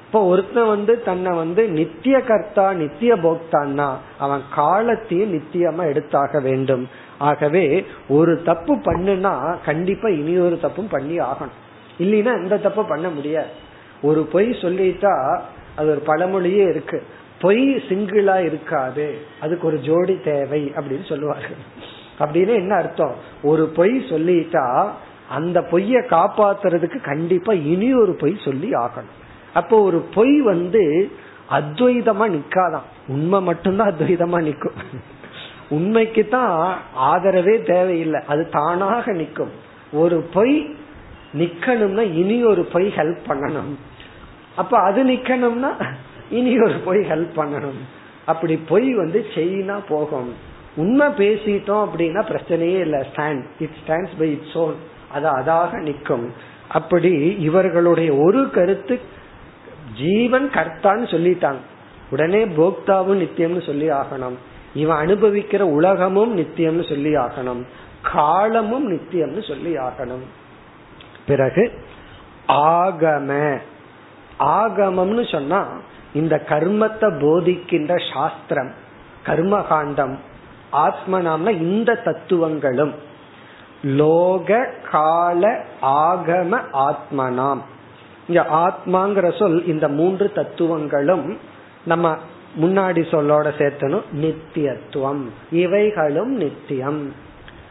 இப்போ ஒருத்தன் வந்து தன்னை வந்து நித்திய கர்த்தா நித்திய போக்தான்னா அவன் காலத்தையும் நித்தியமா எடுத்தாக வேண்டும். ஆகவே ஒரு தப்பு பண்ணுனா கண்டிப்பா இனி ஒரு தப்பும் பண்ணி ஆகணும். இல்லைன்னா இந்த தப்பு பண்ண முடியாது. ஒரு பொய் சொல்லிட்டா அது ஒரு பழமொழியே இருக்கு. பொய் சிங்கிளா இருக்காது. அதுக்கு ஒரு ஜோடி தேவை அப்படின்னு சொல்லுவார்கள் அப்படின்னு என்ன அர்த்தம்? ஒரு பொய் சொல்லிட்டா அந்த பொய்ய காப்பாத்துறதுக்கு கண்டிப்பா இனி ஒரு பொய் சொல்லி ஆகணும். அப்போ ஒரு பொய் வந்து அத்வைதமா நிக்காதான். உண்மை மட்டும்தான் அத்வைதமா நிக்கும். உண்மைக்கு தான் ஆதரவே தேவையில்லை. அது தானாக நிற்கும். ஒரு பொய் நிக்கணும்னா இனி ஒரு பொய் ஹெல்ப் பண்ணணும். அப்ப அது நிக்கணும்னா இனி ஒரு பொய் ஹெல்ப் பண்ணணும். அப்படி பொய் வந்து செயினா போகும். உண்மை பேசிட்டோம் அப்படின்னா பிரச்சனையே இல்லை. Stand it stands by its own அது அதாக நிற்கும். அப்படி இவர்களுடைய ஒரு கருத்து ஜீவன் கர்த்தான்னு சொல்லிட்டாங்க. உடனே போக்தாவும் நித்தியம்னு சொல்லி ஆகணும். இவன் அனுபவிக்கிற உலகமும் நித்தியம்னு சொல்லி ஆகணும் காலமும் நித்தியம்னு சொல்லி ஆகணும் பிறகு ஆகம. ஆகமம்னு சொன்னா இந்த கர்மத்தை போதிக்கின்ற சாஸ்திரம் கர்மகாண்டம் ஆத்மனாம்னா இந்த தத்துவங்களும். லோக கால ஆகம ஆத்மனாம் இங்க ஆத்மாங்கிற சொல் இந்த மூன்று தத்துவங்களும் நம்ம முன்னாடி சொல்லோட சேர்த்தனும் நித்தியத்துவம். இவைகளும் நித்தியம்.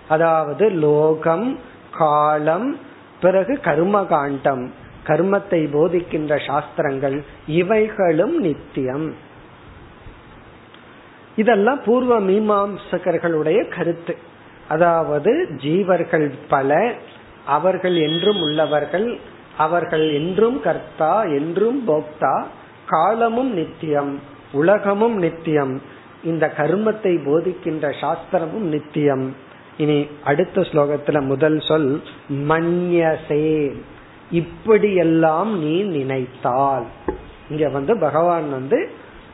அதாவது லோகம் காலம் பிறகு கர்மகாண்டம் கர்மத்தை போதிக்கின்ற சாஸ்திரங்கள் இவைகளும் நித்தியம். இதெல்லாம் பூர்வ மீமாம்சகர்களுடைய கருத்து. அதாவது ஜீவர்கள் பல அவர்கள் என்றும் உள்ளவர்கள் அவர்கள் என்றும் கர்த்தா என்றும் போக்தா காலமும் நித்தியம். உலகமும் நித்தியம். இந்த கர்மத்தை போதிக்கின்ற சாஸ்திரமும் நித்தியம். இனி அடுத்த ஸ்லோகத்துல முதல் சொல் மன்யசே. இப்படியெல்லாம் நீ நினைத்தால். இங்க வந்து பகவான் வந்து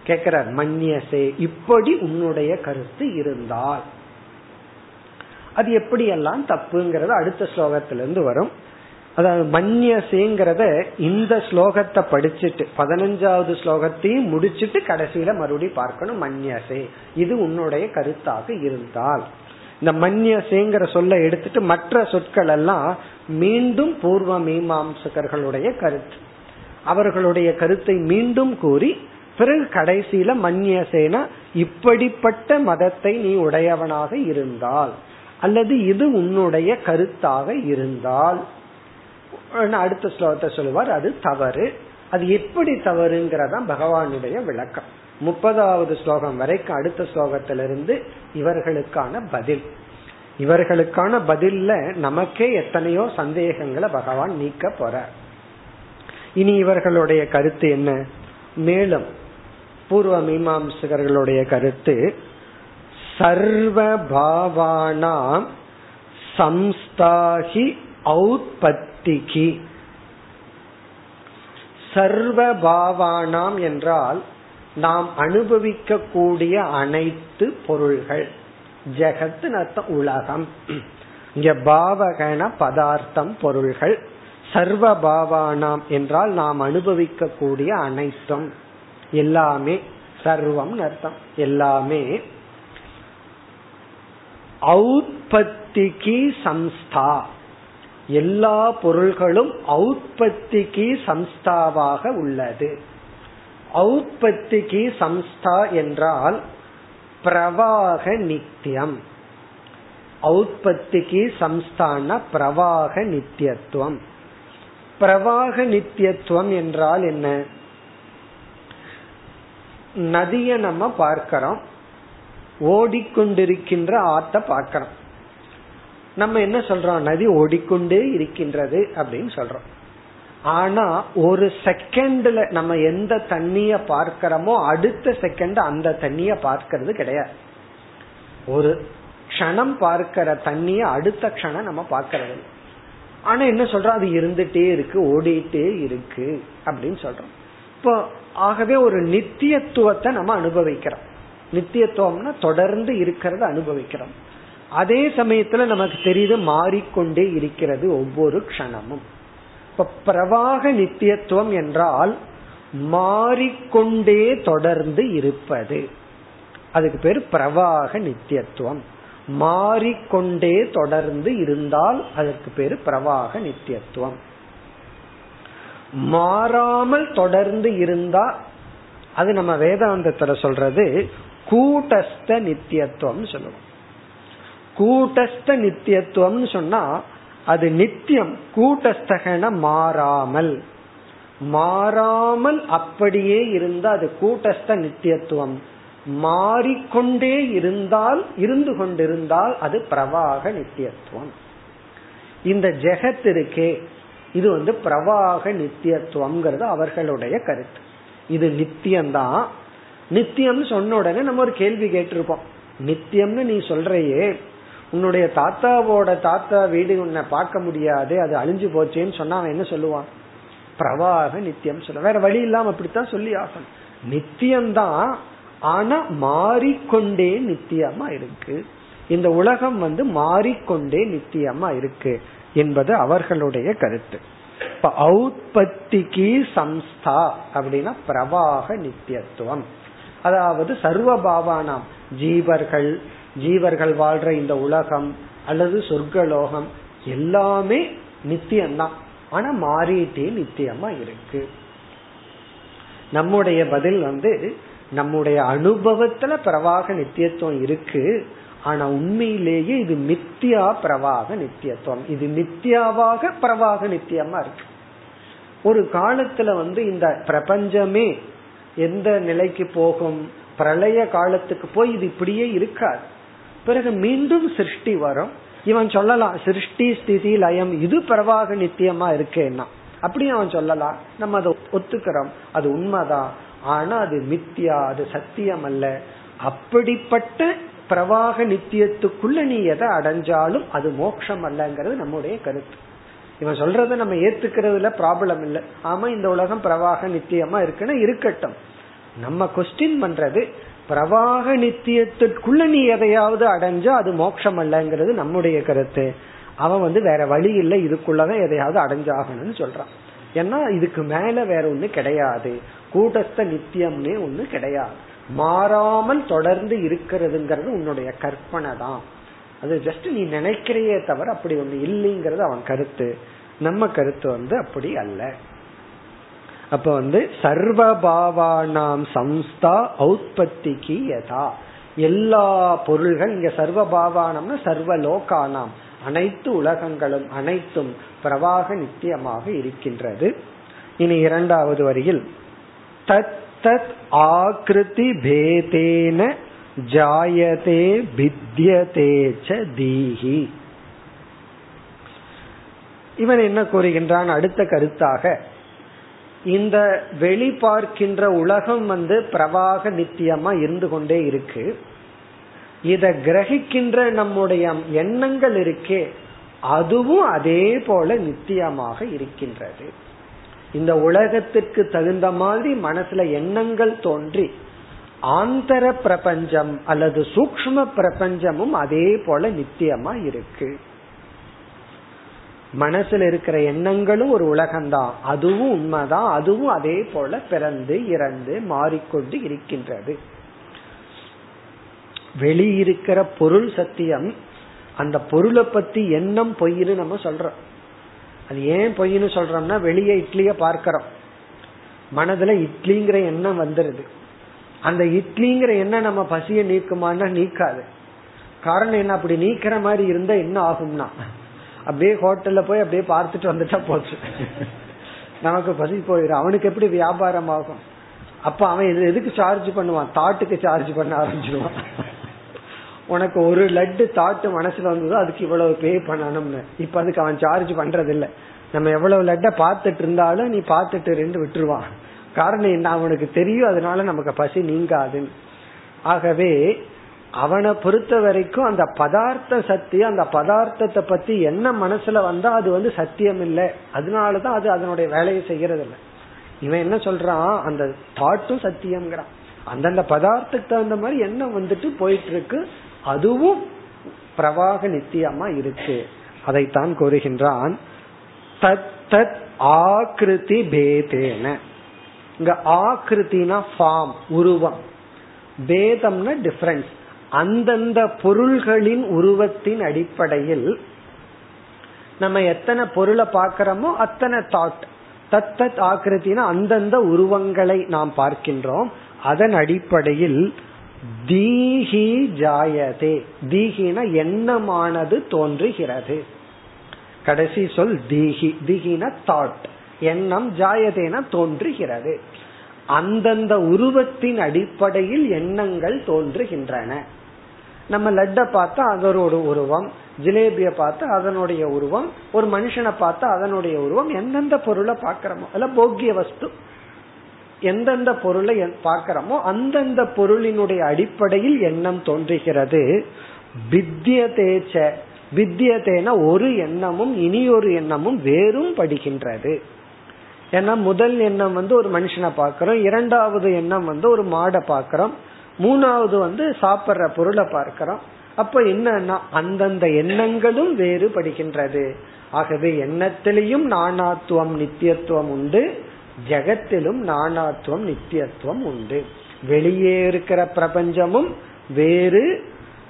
கேக்குறார் மன்யசே இப்படி உன்னுடைய கருத்து இருந்தால். அது எப்படியெல்லாம் தப்புங்கிறது அடுத்த ஸ்லோகத்திலிருந்து வரும். அதாவது மன்யசேங்கிறத இந்த ஸ்லோகத்தை படிச்சுட்டு பதினஞ்சாவது ஸ்லோகத்தையும் முடிச்சுட்டு கடைசியில மறுபடியும் பார்க்கணும் மன்யசே இது உன்னுடைய கருத்தாக இருந்தால். இந்த மன்யசேங்கிற சொல்ல எடுத்துட்டு மற்ற சொற்கள் எல்லாம் மீண்டும் பூர்வ மீமாம்சகர்களுடைய கருத்து. அவர்களுடைய கருத்தை மீண்டும் கூறி பிறகு கடைசியில மன்யசேனா இப்படிப்பட்ட மதத்தை நீ உடையவனாக இருந்தால் அல்லது இது உன்னுடைய கருத்தாக இருந்தால். அடுத்த ஸ்லோகத்தை சொல்லுவார்? அது தவறு. அது எப்படி தவறுங்கிறதா பகவானுடைய விளக்கம். முப்பதாவது ஸ்லோகம் வரைக்கும் அடுத்த ஸ்லோகத்திலிருந்து இவர்களுக்கான பதில். இவர்களுக்கான பதில்ல நமக்கே எத்தனையோ சந்தேகங்களை பகவான் நீக்க போற இனி இவர்களுடைய கருத்து என்ன? மேலும் பூர்வ மீமாம்சகர்களுடைய கருத்து சர்வ பாவானாம் சம்ஸ்தாகி ஔத்பத்திகி சர்வ பாவானாம் என்றால் நாம் அனுபவிக்க கூடிய அனைத்து பொருள்கள். ஜெகத்து அர்த்தம் உலகம். இங்க பாவகன பதார்த்தம் பொருள்கள். சர்வ பாவானாம் என்றால் நாம் அனுபவிக்க கூடிய அனைத்தும். எல்லாமே சர்வம் அர்த்தம். எல்லாமே ஔத்பத்திக்கு சம்ஸ்தா. எல்லா பொருள்களும் ஔத்பத்திக்கு சம்ஸ்தாவாக உள்ளது. ஔத்பத்திக்கு சம்ஸ்தா என்றால் பிரவாக நித்தியம் ஔத்பத்திக்கு சம்ஸ்தான பிரவாக நித்தியத்துவம் பிரவாக நித்தியத்துவம் என்றால் என்ன? நதிய நம்ம பார்க்கிறோம். ஓடிக்கொண்டிருக்கின்ற ஆத்த பார்க்கிறோம். நம்ம என்ன சொல்றோம்? நதி ஓடிக்கொண்டே இருக்கின்றது அப்படின்னு சொல்றோம். ஆனா ஒரு செகண்ட்ல நம்ம எந்த தண்ணிய பார்க்கிறோமோ அடுத்த செகண்ட் அந்த தண்ணிய பார்க்கறது கிடையாது. ஒரு க்ஷணம் பார்க்கிற தண்ணிய அடுத்த க்ஷணம் நம்ம பார்க்கறது ஆனா என்ன சொல்றோம்? அது இருந்துட்டே இருக்கு ஓடிட்டே இருக்கு அப்படின்னு சொல்றோம். இப்போ ஆகவே ஒரு நித்தியத்துவத்தை நம்ம அனுபவிக்கிறோம். நித்தியத்துவம்னா தொடர்ந்து இருக்கிறத அனுபவிக்கிறோம். அதே சமயத்துல நமக்கு தெரியுது மாறிக்கொண்டே இருக்கிறது ஒவ்வொரு க்ஷணமும். இப்ப பிரவாக நித்தியத்துவம் என்றால் மாறிக்கொண்டே தொடர்ந்து இருப்பது. அதுக்கு பேர் பிரவாக நித்தியத்துவம். மாறிக்கொண்டே தொடர்ந்து இருந்தால் அதற்கு பேரு பிரவாக நித்தியத்துவம். மாறாமல் தொடர்ந்து இருந்தா அது நம்ம வேதாந்தத்துல சொல்றது கூட்டஸ்த நித்தியத்துவம் சொல்லுவோம். கூட்டஸ்த நித்தியத்துவம்னு சொன்னா அது நித்தியம் கூட்டஸ்தகன மாறாமல். மாறாமல் அப்படியே இருந்தா அது கூட்டஸ்த நித்தியத்துவம். மாறிக்கொண்டே இருந்தால் இருந்து கொண்டிருந்தால் அது பிரவாக நித்தியத்துவம். இந்த ஜெகத் இருக்கே இது வந்து பிரவாக நித்தியத்துவம்ங்கிறது அவர்களுடைய கருத்து. இது நித்தியம்தான். நித்தியம்னு சொன்ன உடனே நம்ம ஒரு கேள்வி கேட்டிருப்போம். நித்தியம்னு நீ சொல்றையே உன்னுடைய தாத்தாவோட தாத்தா வீடு உன்னை பார்க்க முடியாது அது அழிஞ்சு போச்சேன்னு சொன்னா அவன் என்ன சொல்லுவான்? பிரவாக நித்தியம் சொல்ல வேற வழி இல்லாம அப்படித்தான் சொல்லி ஆகணும். நித்தியம்தான் ஆனா மாறிக்கொண்டே நித்தியமா இருக்கு. இந்த உலகம் வந்து மாறிக்கொண்டே நித்தியமா இருக்கு என்பது அவர்களுடைய கருத்து. இப்ப ஔத்பத்திக்கு சம்ஸ்தா அப்படின்னா பிரவாக நித்தியத்துவம். அதாவது சர்வ பாவானாம் ஜீவர்கள் ஜீவர்கள் வாழ்ற இந்த உலகம் அல்லது சொர்க்கலோகம் எல்லாமே நித்தியம்தான். ஆனா மாறிட்டே நித்தியமா இருக்கு. நம்முடைய பதில் வந்து நம்முடைய அனுபவத்துல பிரவாக நித்தியத்துவம் இருக்கு. ஆனா உண்மையிலேயே இது மித்தியா பிரவாக நித்தியத்துவம். இது மித்தியாவாக பிரவாக நித்தியமா இருக்கு. ஒரு காலத்துல வந்து இந்த பிரபஞ்சமே எந்த நிலைக்கு போகும்? பிரளய காலத்துக்கு போய் இது இப்படியே இருக்காது. பிறகு மீண்டும் சிருஷ்டி வரும். இவன் சொல்லலாம் சிருஷ்டி ஸ்திதி லயம் இது பிரவாக நித்தியமா இருக்கேன்னா. அப்படி அவன் சொல்லலாம். நம்ம அதை ஒத்துக்கிறோம். அது உண்மைதான். ஆனா அது மித்தியா அது சத்தியம் அல்ல. அப்படிப்பட்ட பிரவாக நித்தியத்துக்குள்ள நீ எதை அடைஞ்சாலும் அது மோட்சம் அல்லங்கிறது நம்முடைய கருத்து. இவன் சொல்றத நம்ம ஏத்துக்கிறதுல ப்ராப்ளம் இல்லை. ஆமா இந்த உலகம் பிரவாக நித்தியமா இருக்குன்னா இருக்கட்டும். நம்ம கொஸ்டின் பண்றது பிரவாக நித்தியத்திற்குள்ள நீ எதையாவது அடைஞ்சா அது மோட்சம் அல்லங்கிறது நம்முடைய கருத்து. அவன் வந்து வேற வழி இல்லை இதுக்குள்ளதான் எதையாவது அடைஞ்சாகணும்னு சொல்றான். ஏன்னா இதுக்கு மேல வேற ஒண்ணு கிடையாது. கூட்டஸ்த நித்தியம்னே ஒண்ணு கிடையாது. மாறாமல் தொடர்ந்து இருக்கிறதுங்கிறது உன்னுடைய கற்பனை தான். அது ஜஸ்ட் நீ நினைக்கிறையே தவிர அப்படி ஒண்ணு இல்லைங்கிறது அவன் கருத்து. நம்ம கருத்து வந்து அப்படி அல்ல. அப்ப வந்து சர்வபாவானாம் சம்ஸ்தா ஔத்பத்திக்கு யதா. எல்லா பொருள்கள் இங்க சர்வபாவானம்னா சர்வ லோகானாம் அனைத்து உலகங்களும் அனைத்தும் பிரவாக நித்தியமாக இருக்கின்றது. இனி இரண்டாவது வரியில். தத் தத் ஆகிருதி பேதேன ஜாயதே பித்யதே தீஹி. இவன் என்ன கூறுகின்றான்? அடுத்த கருத்தாக. இந்த வெளி பார்க்கின்ற உலகம் வந்து பிரவாக நித்தியமா இருந்து கொண்டே இருக்கு. இத கிரகிக்கின்ற நம்முடைய எண்ணங்கள் இருக்கே அதுவும் அதே போல நித்தியமாக இருக்கின்றது. இந்த உலகத்திற்கு தகுந்த மாதிரி மனசுல எண்ணங்கள் தோன்றி ஆந்தர பிரபஞ்சம் அல்லது சூக்ம பிரபஞ்சமும் அதே போல நித்தியமா இருக்கு. மனசுல இருக்கிற எண்ணங்களும் ஒரு உலகம்தான். அதுவும் உண்மைதான். அதுவும் அதே போல பிறந்து இறந்து மாறிக்கொண்டு இருக்கின்றது. வெளியிருக்கிற பொருள் சத்தியம் அந்த பொருளை பத்தி எண்ணம் பொய்னு நம்ம சொல்றோம். அது ஏன் பொய்னு சொல்றோம்னா வெளியே இட்லிய பார்க்கிறோம். மனதுல இட்லிங்கிற எண்ணம் வந்துருது. அந்த இட்லிங்கிற எண்ணம் நம்ம பசிய நீக்குமான்னா நீக்காது. காரணம் என்ன? அப்படி நீக்கிற மாதிரி இருந்தா என்ன ஆகும்னா அப்படியே ஹோட்டல்ல போய் அப்படியே பார்த்துட்டு வந்துட்டா போச்சு. நமக்கு பசி போயிடும் அவனுக்கு எப்படி வியாபாரம் ஆகும்? அப்ப அவன் இது எதுக்கு சார்ஜ் பண்ணுவான்? தாட்டுக்கு சார்ஜ் பண்ண ஆரம்பிச்சிருவான். உனக்கு ஒரு லட்டு தாட்டு மனசுல வந்ததோ அதுக்கு இவ்வளவு பே பண்ணணும்னு. இப்ப அதுக்கு அவன் சார்ஜ் பண்றது இல்ல நம்ம எவ்வளவு லட்ட பாத்துட்டு இருந்தாலும் நீ பார்த்துட்டு ரெண்டு விட்டுருவான். காரணம் என்ன? அவனுக்கு தெரியும். அதனால நமக்கு பசி நீங்காதுன்னு. ஆகவே அவனை பொறுத்த வரைக்கும் அந்த பதார்த்த சத்தியம் அந்த பதார்த்தத்தை பத்தி என்ன மனசுல வந்தா அது வந்து சத்தியம் இல்லை அதனாலதான் அது அதனுடைய வேலையை செய்யறது இல்லை இவன் என்ன சொல்றான்? அந்த தாட்டும் சத்தியம்ங்கிறான். அந்தந்த பதார்த்தத்துக்கு தகுந்த மாதிரி என்ன வந்துட்டு போயிட்டு இருக்கு அதுவும் பிரவாக நித்தியமா இருக்கு. அதைத்தான் கூறுகின்றான். தத் தத் ஆகிருதி பேதேன. இங்க ஆகிருத்தினா ஃபார்ம் உருவம். பேதம்னா டிஃபரன்ஸ் அந்தந்த பொருள்களின் உருவத்தின் அடிப்படையில் நம்ம எத்தனை பொருளை பார்க்கிறோமோ அத்தனை தாட் தத் தத் ஆக்கிருத்தினா அந்தந்த உருவங்களை நாம் பார்க்கின்றோம். அதன் அடிப்படையில் தீஹி ஜாயதே. தீஹின எண்ணமானது தோன்றுகிறது. கடைசி சொல் தீஹி. தீஹின தாட் எண்ணம் ஜாயதேன தோன்றுகிறது. அந்தந்த உருவத்தின் அடிப்படையில் எண்ணங்கள் தோன்றுகின்றன. நம்ம லட்டை பார்த்தா அதனோட உருவம் ஜிலேபிய பார்த்தா அதனுடைய உருவம் ஒரு மனுஷனை பார்த்தா அதனுடைய உருவம் எந்தெந்த பொருளை பார்க்கிறோமோ அல்ல போக்கிய வஸ்து. எந்தெந்த பொருளை பார்க்கிறோமோ அந்தந்த பொருளினுடைய அடிப்படையில் எண்ணம் தோன்றுகிறது. வித்தியதேச்ச. வித்தியதேன ஒரு எண்ணமும் இனி ஒரு எண்ணமும் வேறும் படுகின்றது. ஏன்னா முதல் எண்ணம் வந்து ஒரு மனுஷனை பார்க்கிறோம் இரண்டாவது எண்ணம் வந்து ஒரு மாடை பார்க்கிறோம் மூணாவது வந்து சாப்பிட்ற பொருளை பார்க்கிறோம். அப்ப என்னன்னா அந்தந்த எண்ணங்களும் வேறுபடுகின்றது. ஆகவே எண்ணத்திலையும் நானாத்துவம் நித்தியத்துவம் உண்டு. ஜெகத்திலும் நானாத்துவம் நித்தியத்துவம் உண்டு. வெளியே இருக்கிற பிரபஞ்சமும் வேறு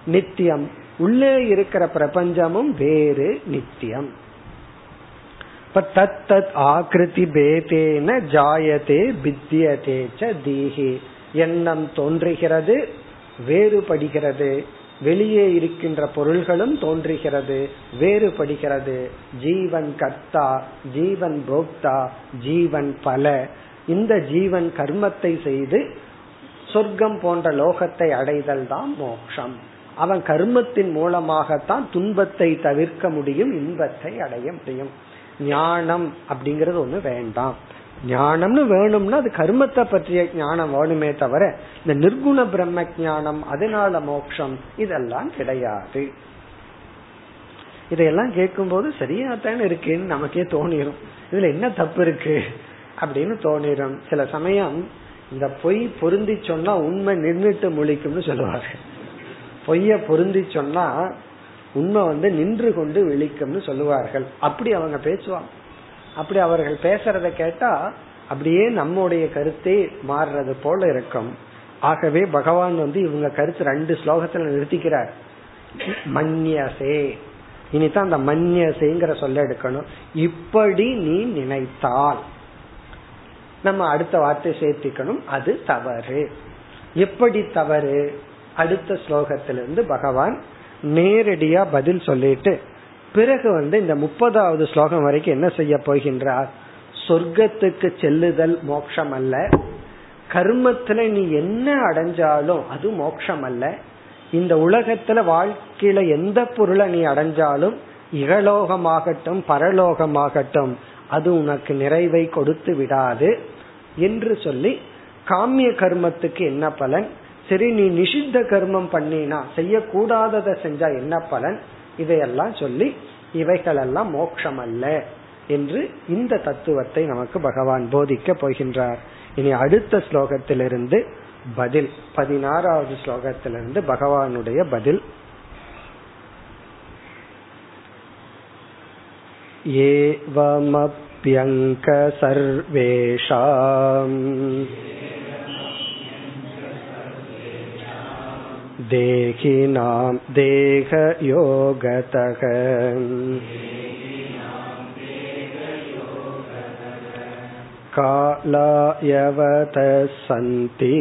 நித்தியம். உள்ளே இருக்கிற பிரபஞ்சமும் வேறு நித்தியம். தத் தத் ஆகிருதி பேதேன ஜாயதே பித்தியதே தீஹி. எண்ணம் தோன்றுகிறது வேறுபடுகிறது. வெளியே இருக்கின்ற பொருள்களும் தோன்றுகிறது வேறுபடுகிறது. ஜீவன் கர்த்தா ஜீவன் போக்தா ஜீவன் பல. இந்த ஜீவன் கர்மத்தை செய்து சொர்க்கம் போன்ற லோகத்தை அடைதல் தான் மோட்சம் அவன் கர்மத்தின் மூலமாகத்தான் துன்பத்தை தவிர்க்க முடியும் இன்பத்தை அடைய முடியும். ஞானம் அப்படிங்கறது ஒண்ணு வேண்டாம். ஞானம்னு வேணும்னா அது கர்மத்தை பற்றிய ஞானம் வேணுமே தவிர இந்த நிர்குண பிரம்ம ஞானம் அதனால மோட்சம் இதெல்லாம் கிடையாது. இதையெல்லாம் கேட்கும்போது சரியா தானே இருக்குன்னு நமக்கே தோணிரும். இதுல என்ன தப்பு இருக்கு? அப்படின்னு தோணிரும். சில சமயம் இந்த பொய் பொருந்தி சொன்னா உண்மை நின்றுட்டு முழிக்கும்னு சொல்லுவாங்க. பொய்ய பொருந்தி சொன்னா உண்மை வந்து நின்று கொண்டு விழிக்கும்னு சொல்லுவார்கள். அப்படி அவங்க பேசுவாங்க. அப்படி அவர்கள் பேசுறத கேட்டா அப்படியே நம்முடைய கருத்தே மாறுறது போல இருக்கும். ஆகவே பகவான் வந்து இவங்க கருத்து ரெண்டு ஸ்லோகத்துல நிறுத்திக்கிறார். மன்யசே இனிதான் அந்த மன்யசேங்கிற சொல்ல எடுக்கணும். இப்படி நீ நினைத்தால். நம்ம அடுத்த வார்த்தை சேர்த்திக்கணும். அது தவறு. எப்படி தவறு? அடுத்த ஸ்லோகத்திலிருந்து பகவான் நேரடியா பதில் சொல்லிட்டு பிறகு வந்து இந்த முப்பதாவது ஸ்லோகம் வரைக்கும் என்ன செய்ய போகின்றார்? சொர்க்கத்துக்கு செல்லுதல் மோட்சம் அல்ல கர்மத்துல நீ என்ன அடைஞ்சாலும் அது மோட்சம் அல்ல இந்த உலகத்துல வாழ்க்கையில எந்த பொருளை நீ அடைஞ்சாலும் இகலோகமாகட்டும் பரலோகமாகட்டும் அது உனக்கு நிறைவை கொடுத்து விடாது என்று சொல்லி காமிய கர்மத்துக்கு என்ன பலன்? சரி நீ நிஷித்த கர்மம் பண்ணினா செய்யக்கூடாததை செஞ்சா என்ன பலன்? இதையெல்லாம் சொல்லி இவைகளெல்லாம் மோட்சம் அல்ல என்று இந்த தத்துவத்தை நமக்கு பகவான் போதிக்க போகின்றார். இனி அடுத்த ஸ்லோகத்திலிருந்து பதில் பதினாறாவது ஸ்லோகத்திலிருந்து பகவானுடைய பதில். ஏவமப்யங்க சர்வேஷாம். देहिनां देहयोगतः कालायवतः सन्ति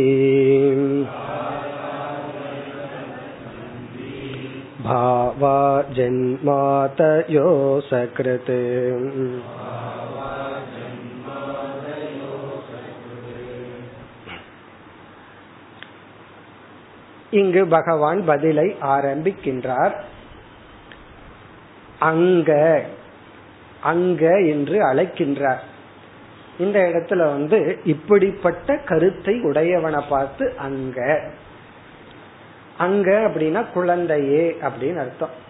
भावा जन्मातयो सकृत् இங்கு பகவான் பதிலை ஆரம்பிக்கின்றார். அங்க அங்க என்று அழைக்கின்றார். இந்த இடத்துல வந்து இப்படிப்பட்ட கருத்தை உடையவனை பார்த்து அங்க. அங்க அப்படின்னா குழந்தையே அப்படின்னு அர்த்தம்.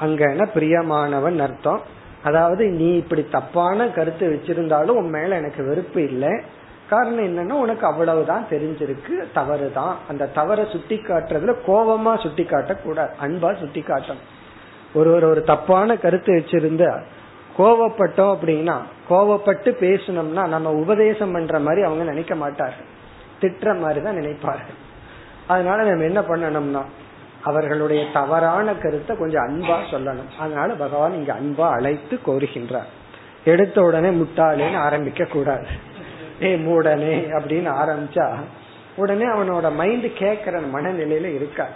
அங்கன பிரியமானவன் அர்த்தம். அதாவது நீ இப்படி தப்பான கருத்து வச்சிருந்தாலும் உன் மேல எனக்கு வெறுப்பு இல்லை. காரணம் என்னன்னா உனக்கு அவ்வளவுதான் தெரிஞ்சிருக்கு தவறு தான் அந்த தவறை சுட்டி காட்டுறதுல கோபமா சுட்டி காட்டக்கூடாது அன்பா சுட்டி காட்டணும் ஒருவர் ஒரு தப்பான கருத்து வச்சிருந்த கோவப்பட்டோம் அப்படின்னா கோவப்பட்டு பேசணும்னா நம்ம உபதேசம் பண்ற மாதிரி அவங்க நினைக்க மாட்டார்கள். திட்டுற மாதிரி தான் நினைப்பார்கள். அதனால நம்ம என்ன பண்ணணும்னா அவர்களுடைய தவறான கருத்தை கொஞ்சம் அன்பா சொல்லணும். அதனால பகவான் இங்க அன்பா அழைத்து கோருகின்றார். எடுத்த உடனே முட்டாளேன்னு ஆரம்பிக்க கூடாது ஏ மூடனே அப்படின்னு ஆரம்பிச்சா உடனே அவனோட மைண்ட் கேக்குற மனநிலையில இருக்கா.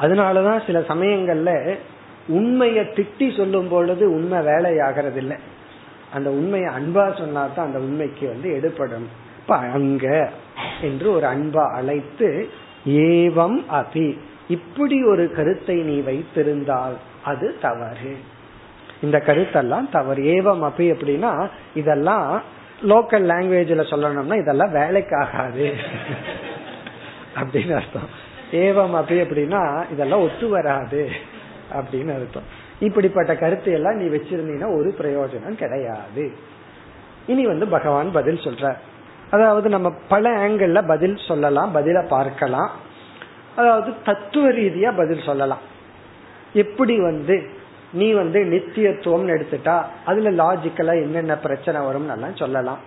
அதனாலதான் சில சமயங்கள்ல உண்மைய திட்டி சொல்லும் பொழுது உண்மை வேலையாகிறது இல்லை அந்த உண்மையை அன்பா சொன்னா தான் அந்த உண்மைக்கு வந்து எடுபடும். இப்ப அங்க என்று ஒரு அன்பா அழைத்து ஏவம் அபி இப்படி ஒரு கருத்தை நீ வைத்திருந்தால் அது தவறு. இந்த கருத்தெல்லாம் தவறு. ஏவம் அப்பி அப்படின்னா இதெல்லாம் லோக்கல் லாங்குவேஜ்ல சொல்லணும்னா இதெல்லாம் வேலைக்கு ஆகாது. அப்படின்னு அர்த்தம். ஏவம் அப்படி அப்படின்னா இதெல்லாம் ஒத்து வராது அப்படின்னு அர்த்தம். இப்படிப்பட்ட கருத்து எல்லாம் நீ வச்சிருந்தீங்கன்னா ஒரு பிரயோஜனம் கிடையாது. இனி வந்து பகவான் பதில் சொல்ற அதாவது நம்ம பல ஆங்கிள் பதில் சொல்லலாம் பதில பார்க்கலாம். அதாவது தத்துவ ரீதியா பதில் சொல்லலாம். எப்படி வந்து நீ வந்து நித்தியத்துவம் எடுத்துட்டா அதுல லாஜிக்கலா என்னென்ன பிரச்சனை வரும் சொல்லலாம்.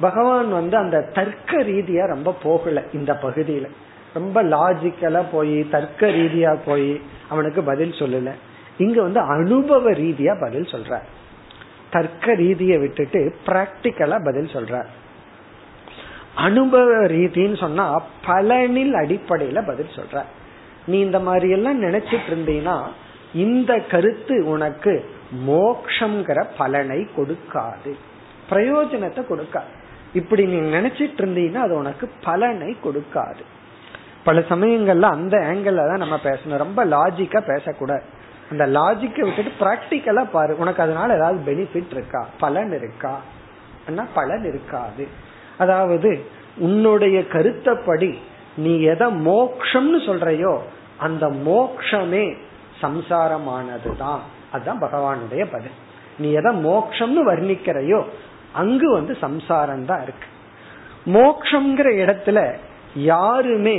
பகவான் வந்து அந்த தர்க்க ரீதியா ரொம்ப போகல இந்த பகுதியில. ரொம்ப லாஜிக்கலா போய் தர்க்க ரீதியா போய் அவனுக்கு பதில் சொல்லல. இங்க வந்து அனுபவ ரீதியா பதில் சொல்ற தர்க்க ரீதியை விட்டுட்டு பிராக்டிக்கலா பதில் சொல்ற அனுபவ ரீதின்னு சொன்னா பலனில் அடிப்படையில பதில் சொல்ற நீ இந்த மாதிரி எல்லாம் நினைச்சிட்டு இருந்தீங்கன்னா இந்த கருத்து உனக்கு மோக்ஷங்கிற பலனை கொடுக்காது. பிரயோஜனத்தை கொடுக்காது. இப்படி நீ நினைச்சிட்டு இருந்தீங்கன்னா அது உனக்கு பலனை கொடுக்காது. பல சமயங்கள்ல அந்த ஆங்கிள் தான் நம்ம பேசணும். ரொம்ப லாஜிக்கா பேசக்கூடாது. அந்த லாஜிக்கை விட்டுட்டு பிராக்டிக்கலா பாரு. உனக்கு அதனால ஏதாவது பெனிஃபிட் இருக்கா? பலன் இருக்கா? பலன் இருக்காது. அதாவது உன்னுடைய கருத்தப்படி நீ எதை மோக்ஷம்னு சொல்றையோ அந்த மோக்ஷமே சம்சாரமானது தான் அதுதான் பகவானுடைய பதில். நீ எதை மோக்ஷம்னு வர்ணிக்கிறையோ அங்கு வந்து சம்சாரம் தான் இருக்கு. மோக்ஷங்கிற இடத்துல யாருமே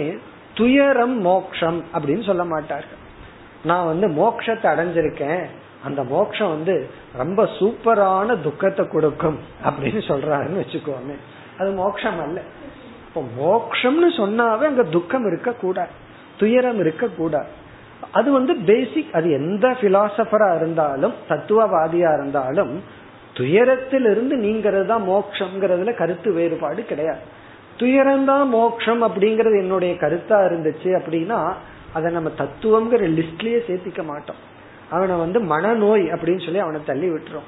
துயரம் மோக்ஷம் அப்படின்னு சொல்ல மாட்டார்கள். நான் வந்து மோக்ஷத்தை அடைஞ்சிருக்கேன். அந்த மோக்ஷம் வந்து ரொம்ப சூப்பரான துக்கத்தை கொடுக்கும் அப்படின்னு சொல்றாருன்னு வச்சுக்கோமே. அது மோக்ஷம் அல்ல. இப்போ மோக்ஷம்னு சொன்னாவே அங்க துக்கம் இருக்க கூடாது துயரம் இருக்க கூடாது அது வந்து பேசிக் அது எந்த பிலாசபரா இருந்தாலும் தத்துவவாதியா இருந்தாலும் துயரத்திலிருந்து நீங்கிறது தான் மோக்ஷங்கிறதுல கருத்து வேறுபாடு கிடையாது. துயரம்தான் மோக்ஷம் அப்படிங்கறது என்னுடைய கருத்தா இருந்துச்சு அப்படின்னா அதை நம்ம தத்துவம்ங்கிற லிஸ்ட்லயே சேர்த்திக்க மாட்டோம். அவனை வந்து மனநோய் அப்படின்னு சொல்லி அவனை தள்ளி விட்டுரும்.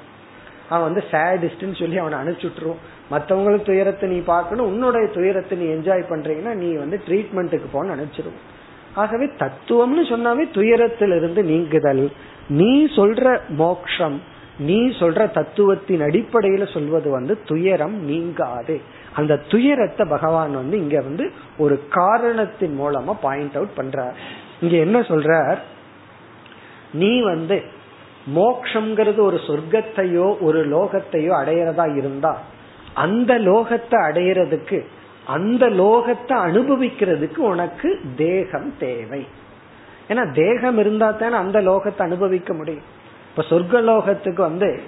அவன் வந்து சேடிஸ்ட்னு சொல்லி அவனை அனுப்பிச்சுட்டுரும் மற்றவங்களுக்கு துயரத்தை நீ பார்க்கணும் உன்னுடைய துயரத்தை நீ என்ஜாய் பண்றீங்கன்னா நீ வந்து ட்ரீட்மெண்ட்டுக்கு போன்னு அனுப்பிச்சிருவோம் ஆகவே தத்துவம்னு சொன்னாவே துயரத்திலிருந்து நீங்குதல். நீ சொல்ற மோக்ஷம் நீ சொல்ற தத்துவத்தின் அடிப்படையில சொல்வது வந்து துயரம் நீங்காது. அந்த துயரத்தை பகவான் வந்து இங்க வந்து ஒரு காரணத்தின் மூலமா பாயிண்ட் அவுட் பண்றார். இங்க என்ன சொல்றார்? நீ வந்து மோக்ஷங்கிறது ஒரு சொர்க்கத்தையோ ஒரு லோகத்தையோ அடையிறதா இருந்தா அந்த லோகத்தை அடையிறதுக்கு அந்த லோகத்தை அனுபவிக்கிறதுக்கு உனக்கு தேகம் தேவை. ஏன்னா தேகம் இருந்தா தானே அந்த லோகத்தை அனுபவிக்க முடியும். இப்ப சொர்க்கலோகத்துக்கு வந்து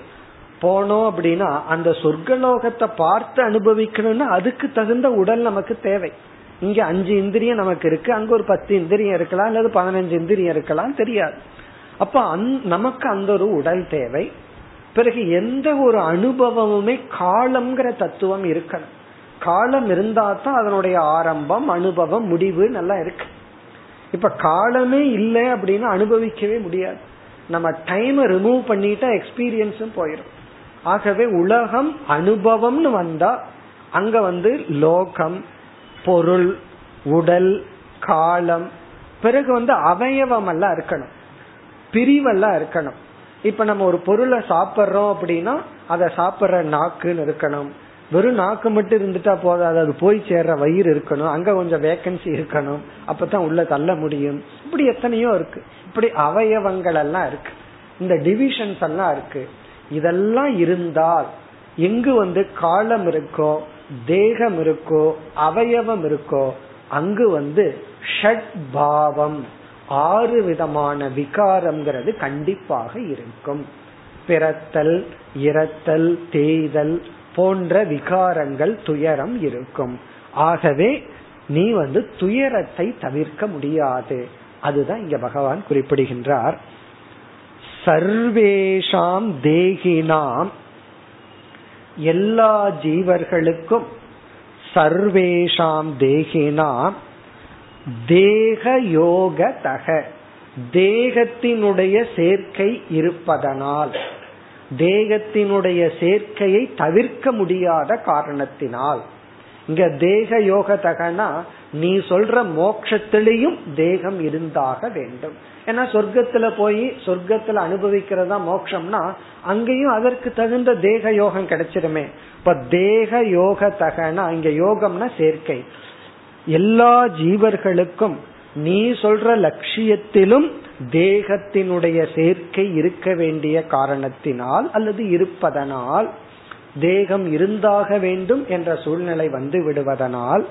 போனோம் அப்படின்னா அந்த சொர்க்க லோகத்தை பார்த்து அனுபவிக்கணும்னா அதுக்கு தகுந்த உடல் நமக்கு தேவை. இங்க அஞ்சு இந்திரியம் நமக்கு இருக்கு அங்க ஒரு பத்து இந்திரியம் இருக்கலாம் அல்லது பதினஞ்சு இந்திரியம் இருக்கலாம் தெரியாது. அப்ப நமக்கு அந்த ஒரு உடல் தேவை. பிறகு எந்த ஒரு அனுபவமுமே காலம்ங்கிற தத்துவம் இருக்கணும். காலம் இருந்தா தான் அதனுடைய ஆரம்பம் அனுபவம் முடிவு நல்லா இருக்கு. இப்ப காலமே இல்லை அப்படின்னா அனுபவிக்கவே முடியாது. நம்ம டைமை ரிமூவ் பண்ணிட்டா எக்ஸ்பீரியன்ஸும் போயிடும் ஆகவே உலகம் அனுபவம்னு வந்தா அங்க வந்து லோகம் பொருள் உடல் காலம் பிறகு வந்து அவயவம் எல்லாம் இருக்கணும். பிரிவெல்லாம் இருக்கணும். இப்ப நம்ம ஒரு பொருளை சாப்பிட்றோம் அப்படின்னா அதை சாப்பிட்ற நாக்குன்னு இருக்கணும். வெறும் நாக்கு மட்டும் இருந்துட்டா போதாது. அது போய் சேர்ற வயிறு இருக்கணும். அங்க கொஞ்சம் வேக்கன்சி இருக்கணும். அப்பதான் உள்ள தள்ள முடியும். இப்படி எத்தனையோ இருக்கு. இப்படி அவயவங்கள் எல்லாம் இருக்கு. இந்த டிவிஷன்ஸ் எல்லாம் இருக்கு. இதெல்லாம் இருந்தால் எங்கு வந்து காலம் இருக்கோ தேகம் இருக்கோ அவயவம் இருக்கோ அங்கு வந்து ஷட் பாவம் ஆறு விதமான விகாரம்ங்கிறது கண்டிப்பாக இருக்கும். பிறத்தல் இறத்தல் தேய்தல் போன்ற விகாரங்கள் துயரம் இருக்கும். ஆகவே நீ வந்து துயரத்தை தவிர்க்க முடியாது. அதுதான் இங்க பகவான் குறிப்பிடுகின்றார். சர்வேஷாம் தேகினாம். எல்லா ஜீவர்களுக்கும் சர்வேஷாம் தேகினாம். தேக யோக தக தேகத்தினுடைய சேர்க்கை இருப்பதனால். தேகத்தினுடைய சேர்க்கையை தவிர்க்க முடியாத காரணத்தினால். இங்க தேக யோக தகனா நீ சொல்ற மோக்ஷத்திலையும் தேகம் இருந்தாக வேண்டும். ஏன்னா சொர்க்கத்துல போய் சொர்க்கத்துல அனுபவிக்கிறதா மோக்ஷம்னா அங்கேயும் அதற்கு தகுந்த தேக யோகம் கிடைச்சிருமே. இப்ப தேக யோக தகனா இங்க யோகம்னா சேர்க்கை. எல்லா ஜீவர்களுக்கும் நீ சொல்ற லட்சியத்திலும் தேகத்தினுடைய சேர்க்கை இருக்க வேண்டிய காரணத்தினால் அல்லது இருப்பதனால் தேகம் இருந்தாக வேண்டும் என்ற சூழ்நிலை வந்து விடுவதனால்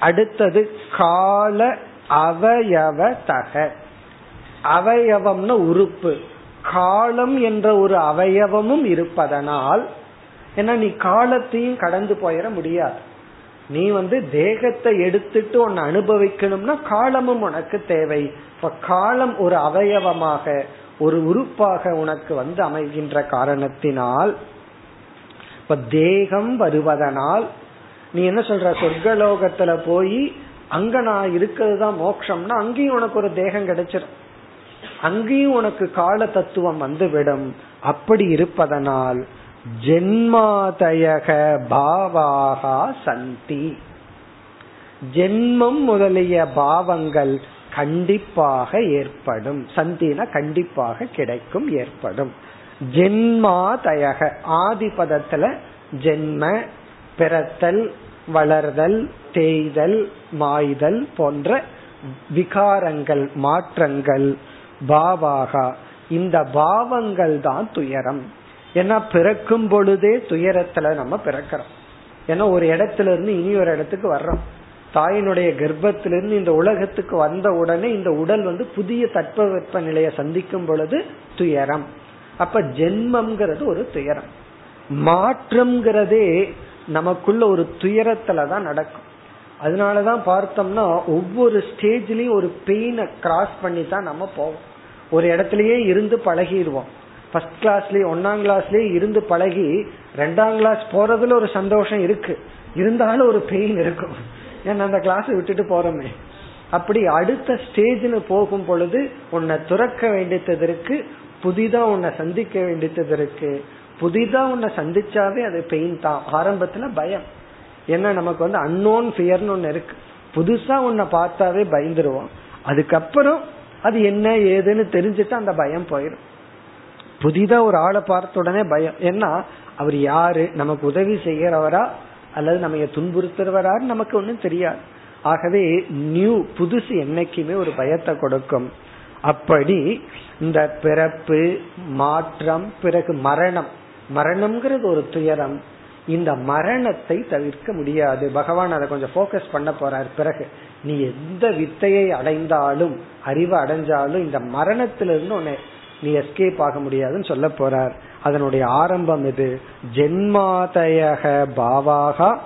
அடுத்தது கால அவயவ தக. அவயவம்னு உறுப்பு. காலம் என்ற ஒரு அவயவமும் இருப்பதனால் ஏன்னா நீ காலத்தையும் கடந்து போயிட முடியாது. நீ வந்து தேகத்தை எடுத்துட்டு உன்னை அனுபவிக்கணும்னா காலமும் உனக்கு தேவை. இப்ப காலம் ஒரு அவயவமாக ஒரு உறுப்பாக உனக்கு வந்து அமைகின்ற காரணத்தினால் இப்ப தேகம் வருவதனால் நீ என்ன சொல்ற? சொர்க்கலோகத்துல போய் அங்க நான் இருக்கிறது தான் மோட்சம்னா அங்கேயும் உனக்கு ஒரு தேகம் கிடைச்சிடும் அங்கேயும் உனக்கு கால தத்துவம் வந்துவிடும். அப்படி இருப்பதனால் ஜென்மாதயக பாவாகா சந்தி. ஜென்மம் முதலிய பாவங்கள் கண்டிப்பாக ஏற்படும். சந்தினா கண்டிப்பாக கிடைக்கும் ஏற்படும். ஜென்மாதயக ஆதிபதத்துல ஜென்ம பிறத்தல் வளர்தல் தேய்தல் மாய்தல் போன்ற விகாரங்கள் மாற்றங்கள் பாவாகா. இந்த பாவங்கள் தான் துயரம். ஏன்னா பிறக்கும் பொழுதே துயரத்துல நம்ம பிறக்கிறோம். ஏன்னா ஒரு இடத்துல இருந்து இனி ஒரு இடத்துக்கு வர்றோம். தாயினுடைய கர்ப்பத்திலிருந்து இந்த உலகத்துக்கு வந்த உடனே இந்த உடல் வந்து புதிய தட்பவெப்ப நிலையை சந்திக்கும் பொழுது துயரம். அப்ப ஜென்மம்ங்கிறது ஒரு துயரம். மாற்றம்ங்கிறதே நமக்குள்ள ஒரு துயரத்துலதான் நடக்கும். அதனாலதான் பார்த்தோம்னா ஒவ்வொரு ஸ்டேஜ்லயும் ஒரு பெயினை கிராஸ் பண்ணி தான் நம்ம போவோம். ஒரு இடத்துலயே இருந்து பழகிடுவோம். ஃபர்ஸ்ட் கிளாஸ்லயே ஒன்னாம் கிளாஸ்லயே இருந்து பழகி ரெண்டாம் கிளாஸ் போறதுல ஒரு சந்தோஷம் இருக்கு. இருந்தாலும் ஒரு பெயின் இருக்கும். ஏன்னா அந்த கிளாஸ் விட்டுட்டு போறோமே. அப்படி அடுத்த ஸ்டேஜ்னு போகும் பொழுது உன்னை துறக்க வேண்டியது இருக்கு. புதிதா உன்னை சந்திக்க வேண்டியது இருக்கு. புதிதா உன்னை சந்திச்சாவே அது பெயின் தான். ஆரம்பத்துல பயம். ஏன்னா நமக்கு வந்து அன்னோன் ஃபியர்னு ஒன்று இருக்கு. புதுசா உன்னை பார்த்தாவே பயந்துருவோம். அதுக்கப்புறம் அது என்ன ஏதுன்னு தெரிஞ்சுட்டு அந்த பயம் போயிடும் புதிதா ஒரு ஆளை பார்த்த உடனே பயம். ஏன்னா அவர் யாரு? நமக்கு உதவி செய்யறவரா? அல்லது நம்ம துன்புறுத்துறவரான்னு நமக்கு ஒன்றும் தெரியாது. ஆகவே நியூ புதுசு என்னைக்குமே ஒரு பயத்தை கொடுக்கும். அப்படி இந்த பிறப்பு மாற்றம் பிறகு மரணம். மரணம்ங்கிறது ஒரு துயரம். இந்த மரணத்தை தவிர்க்க முடியாது. பகவான் அதை கொஞ்சம் போக்கஸ் பண்ண போறார். பிறகு நீ எந்த வித்தையை அடைந்தாலும் அறிவு அடைஞ்சாலும் இந்த மரணத்திலிருந்து உன்னை நீ எஸ்கேப் ஆக முடியாதுன்னு சொல்ல போறார். அதனுடைய ஆரம்பம் இது ஜென்மாதயக பாவாகா.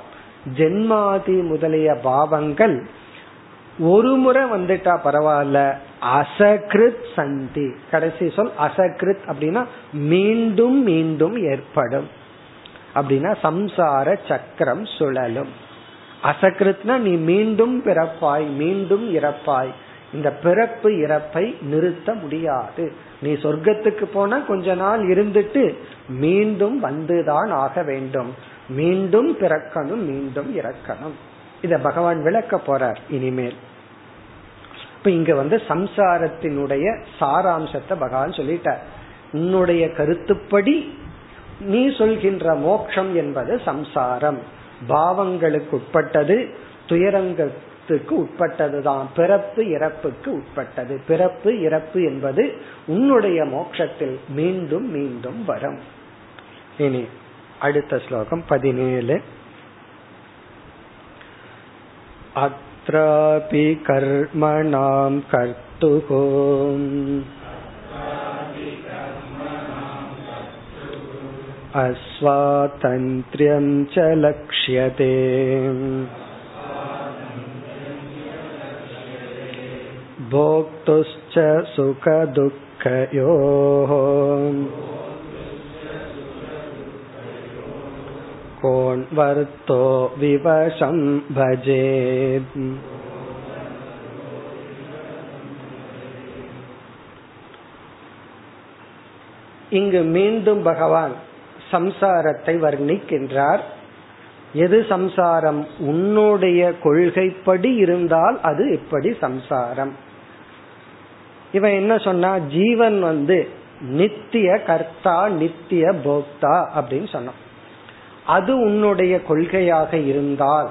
ஜென்மாதி முதலிய பாவங்கள் ஒரு முறை வந்துட்டா பரவாயில்ல. அசகிருத் சந்தி. கடைசி சொல் அசகிருத் அப்படின்னா மீண்டும் மீண்டும் ஏற்படும். அப்படின்னா சம்சார சக்கரம் சுழலும். அசகிருத்னா நீ மீண்டும் பிறப்பாய் மீண்டும் இறப்பாய். இந்த பிறப்பு இறப்பை நிறுத்த முடியாது. நீ சொர்க்கத்துக்கு போனா கொஞ்ச நாள் இருந்துட்டு மீண்டும் வந்துதான் ஆக வேண்டும். மீண்டும் பிறக்கணும் மீண்டும் இறக்கணும். இத பகவான் விளக்க போறார் இனிமேல். இப்ப இங்க வந்து சம்சாரத்தினுடைய சாராம்சத்தை பகவான் சொல்லிட்டார். உன்னுடைய கருத்துப்படி நீ சொல்கின்ற மோக்ஷம் என்பது சம்சாரம். பாவங்களுக்கு உட்பட்டது துயரங்கள் துயரங்கத்துக்கு உட்பட்டதுதான் பிறப்பு இறப்புக்கு உட்பட்டது பிறப்பு இறப்பு என்பது உன்னுடைய மோட்சத்தில் மீண்டும் மீண்டும் வரும் இனி அடுத்த ஸ்லோகம் பதினேழு अत्रापि कर्मणां कर्तुः अस्वातन्त्र्यं च लक्ष्यते भोक्तुश्च सुखदुःखयोः कोन्वर्तो विवशं भजेत् இங்கு மீண்டும் பகவான் சம்சாரத்தை வர்ணிக்கின்றார் எது சம்சாரம் உன்னுடைய கொள்கைப்படி இருந்தால் அது எப்படி சம்சாரம் இவன் என்ன சொன்னா ஜீவன் வந்து நித்திய கர்த்தா நித்திய போக்தா அப்படின்னு சொன்னான். அது உன்னுடைய கொள்கையாக இருந்தால்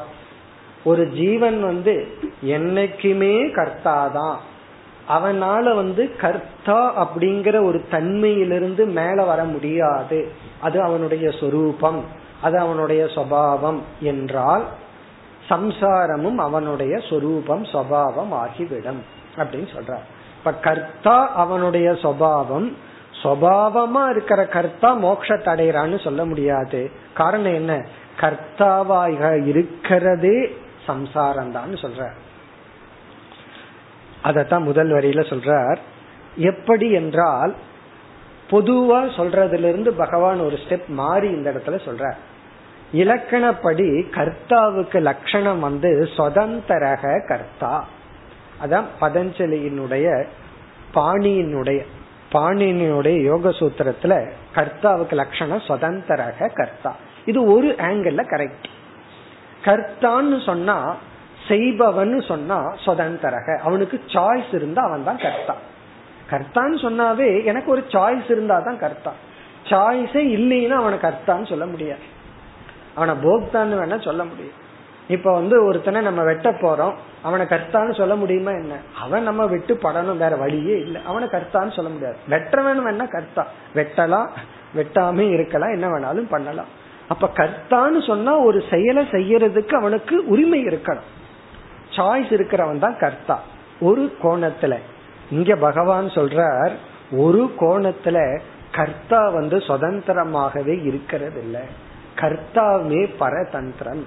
ஒரு ஜீவன் வந்து என்னைக்குமே கர்த்தாதான். அவனால வந்து கர்த்தா அப்படிங்கிற ஒரு தன்மையிலிருந்து மேல வர முடியாது. அது அவனுடைய சொரூபம் அது அவனுடைய சுவாவம் என்றால் சம்சாரமும் அவனுடைய சொரூபம் சுவாவம் ஆகிவிடும் அப்படின்னு சொல்றார். இப்ப கர்த்தா அவனுடைய சுவாவம் சுவாவமா இருக்கிற கர்த்தா மோட்சத்தை அடைகிறான்னு சொல்ல முடியாது. காரணம் என்ன? கர்த்தாவாக இருக்கிறதே சம்சாரம் தான் சொல்ற அதத்தான் முதல் வரியில சொல்றார். எப்படி என்றால் பொதுவா சொல்றதுல இருந்து பகவான் ஒரு ஸ்டெப் மாறி இந்த இடத்துல சொல்ற இலக்கணப்படி கர்த்தாவுக்கு லட்சணம் வந்து சுதந்திரக கர்த்தா. அதான் பதஞ்சலியினுடைய பாணியினுடைய பாணியினுடைய யோக சூத்திரத்துல கர்த்தாவுக்கு லட்சணம் சுதந்திரக கர்த்தா. இது ஒரு ஆங்கிள் கரெக்ட் கர்த்தான்னு சொன்னா செய்பவன் சொன்னா சுதந்திரக. அவனுக்கு சாய்ஸ் இருந்தா அவன் தான் கர்த்தா. கர்த்தான்னு சொன்னாவே எனக்கு ஒரு சாய்ஸ் இருந்தா தான் கர்த்தா. சாய்ஸே இல்லைன்னா அவனை கர்த்தான்னு சொல்ல முடியாது. அவனை போக்தான்னு வேணா சொல்ல முடியும். இப்ப வந்து ஒருத்தனை நம்ம வெட்ட போறோம் அவனை கர்த்தான்னு சொல்ல முடியுமா என்ன? அவன் நம்ம வெட்டு படணும் வேற வழியே இல்லை. அவனை கர்த்தான்னு சொல்ல முடியாது. வெட்டவன் வேணா கர்த்தா. வெட்டலாம் வெட்டாமே இருக்கலாம் என்ன வேணாலும் பண்ணலாம். அப்ப கர்த்தான்னு சொன்னா ஒரு செயலை செய்யறதுக்கு அவனுக்கு உரிமை இருக்கணும். சாய்ஸ் இருக்கிறவன் தான் கர்த்தா. ஒரு கோணத்துல. இங்க பகவான் சொல்றார் ஒரு கோணத்துல கர்த்தா வந்து சுதந்திரமாகவே இருக்கிறது இல்லை கர்த்தாவே பரதந்திரம்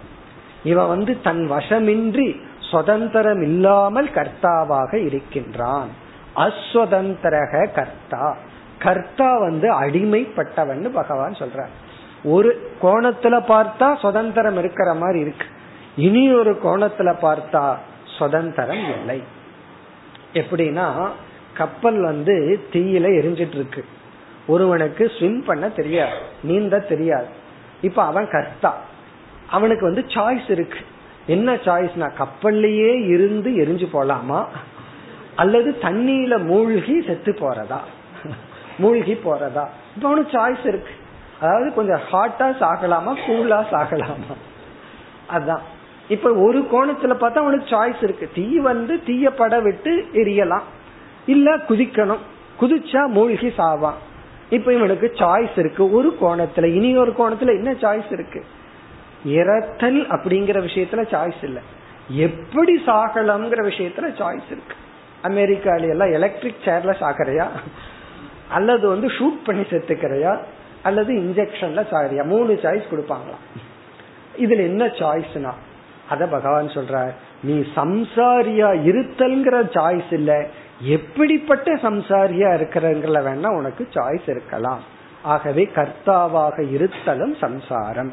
இவன் வந்து தன் வசமின்றி சுதந்திரம் இல்லாமல் கர்த்தாவாக இருக்கின்றான். அஸ்வதந்திரக கர்த்தா. கர்த்தா வந்து அடிமைப்பட்டவன் பகவான் சொல்றார். ஒரு கோணத்துல பார்த்தா சுதந்திரம் இருக்கிற மாதிரி இருக்கு. இனி ஒரு கோணத்துல பார்த்தா சுதந்திரம் இல்லை. எப்படின்னா கப்பல் வந்து தீயில எரிஞ்சிட்டு இருக்கு. ஒருவனுக்கு ஸ்விம் பண்ண தெரியாது நீந்த தெரியாது. இப்ப அவன் கர்த்தா. அவனுக்கு வந்து சாய்ஸ் இருக்கு. என்ன சாய்ஸ்னா கப்பல்லையே இருந்து எரிஞ்சு போலாமா? அல்லது தண்ணியில மூழ்கி செத்து போறதா? மூழ்கி போறதா? இப்ப அவனுக்கு சாய்ஸ் இருக்கு. அதாவது கொஞ்சம் ஹாட்டா சாகலாமா கூலா சாகலாமா? அதான். இப்ப ஒரு கோணத்துல பார்த்தா அவனுக்கு சாய்ஸ் இருக்கு. தீ வந்து தீய பட விட்டு எரியலாம். இல்ல குதிக்கணும். குதிச்சா மூழ்கி சாவான். இப்ப இவனுக்கு சாய்ஸ் இருக்கு. ஒரு கோணத்துல இனி ஒரு கோணத்துல என்ன சாய்ஸ் இருக்கு? இறத்தல் அப்படிங்கிற விஷயத்துல சாய்ஸ் இல்லை. எப்படி சாகலாம்ங்கிற விஷயத்துல சாய்ஸ் இருக்கு. அமெரிக்கால எல்லாம் எலக்ட்ரிக் சேர்ல சாகரையா அல்லது வந்து ஷூட் பண்ணி செத்துக்கிறையா? அல்லது இன்ஜெக்ஷன்ல சாகரியா மூணு சாய்ஸ் கொடுப்பாங்களாம். இதுல என்ன சாய்ஸ்னா அத பகவான் சொல்ற நீ சம்சாரியா இருத்தல்ங்கிற சாய்ஸ் இல்ல. எப்படிப்பட்ட சம்சாரியா இருக்கிறங்கிற வேணா உனக்கு சாய்ஸ் இருக்கலாம். ஆகவே கர்த்தாவாக இருத்தலும் சம்சாரம்.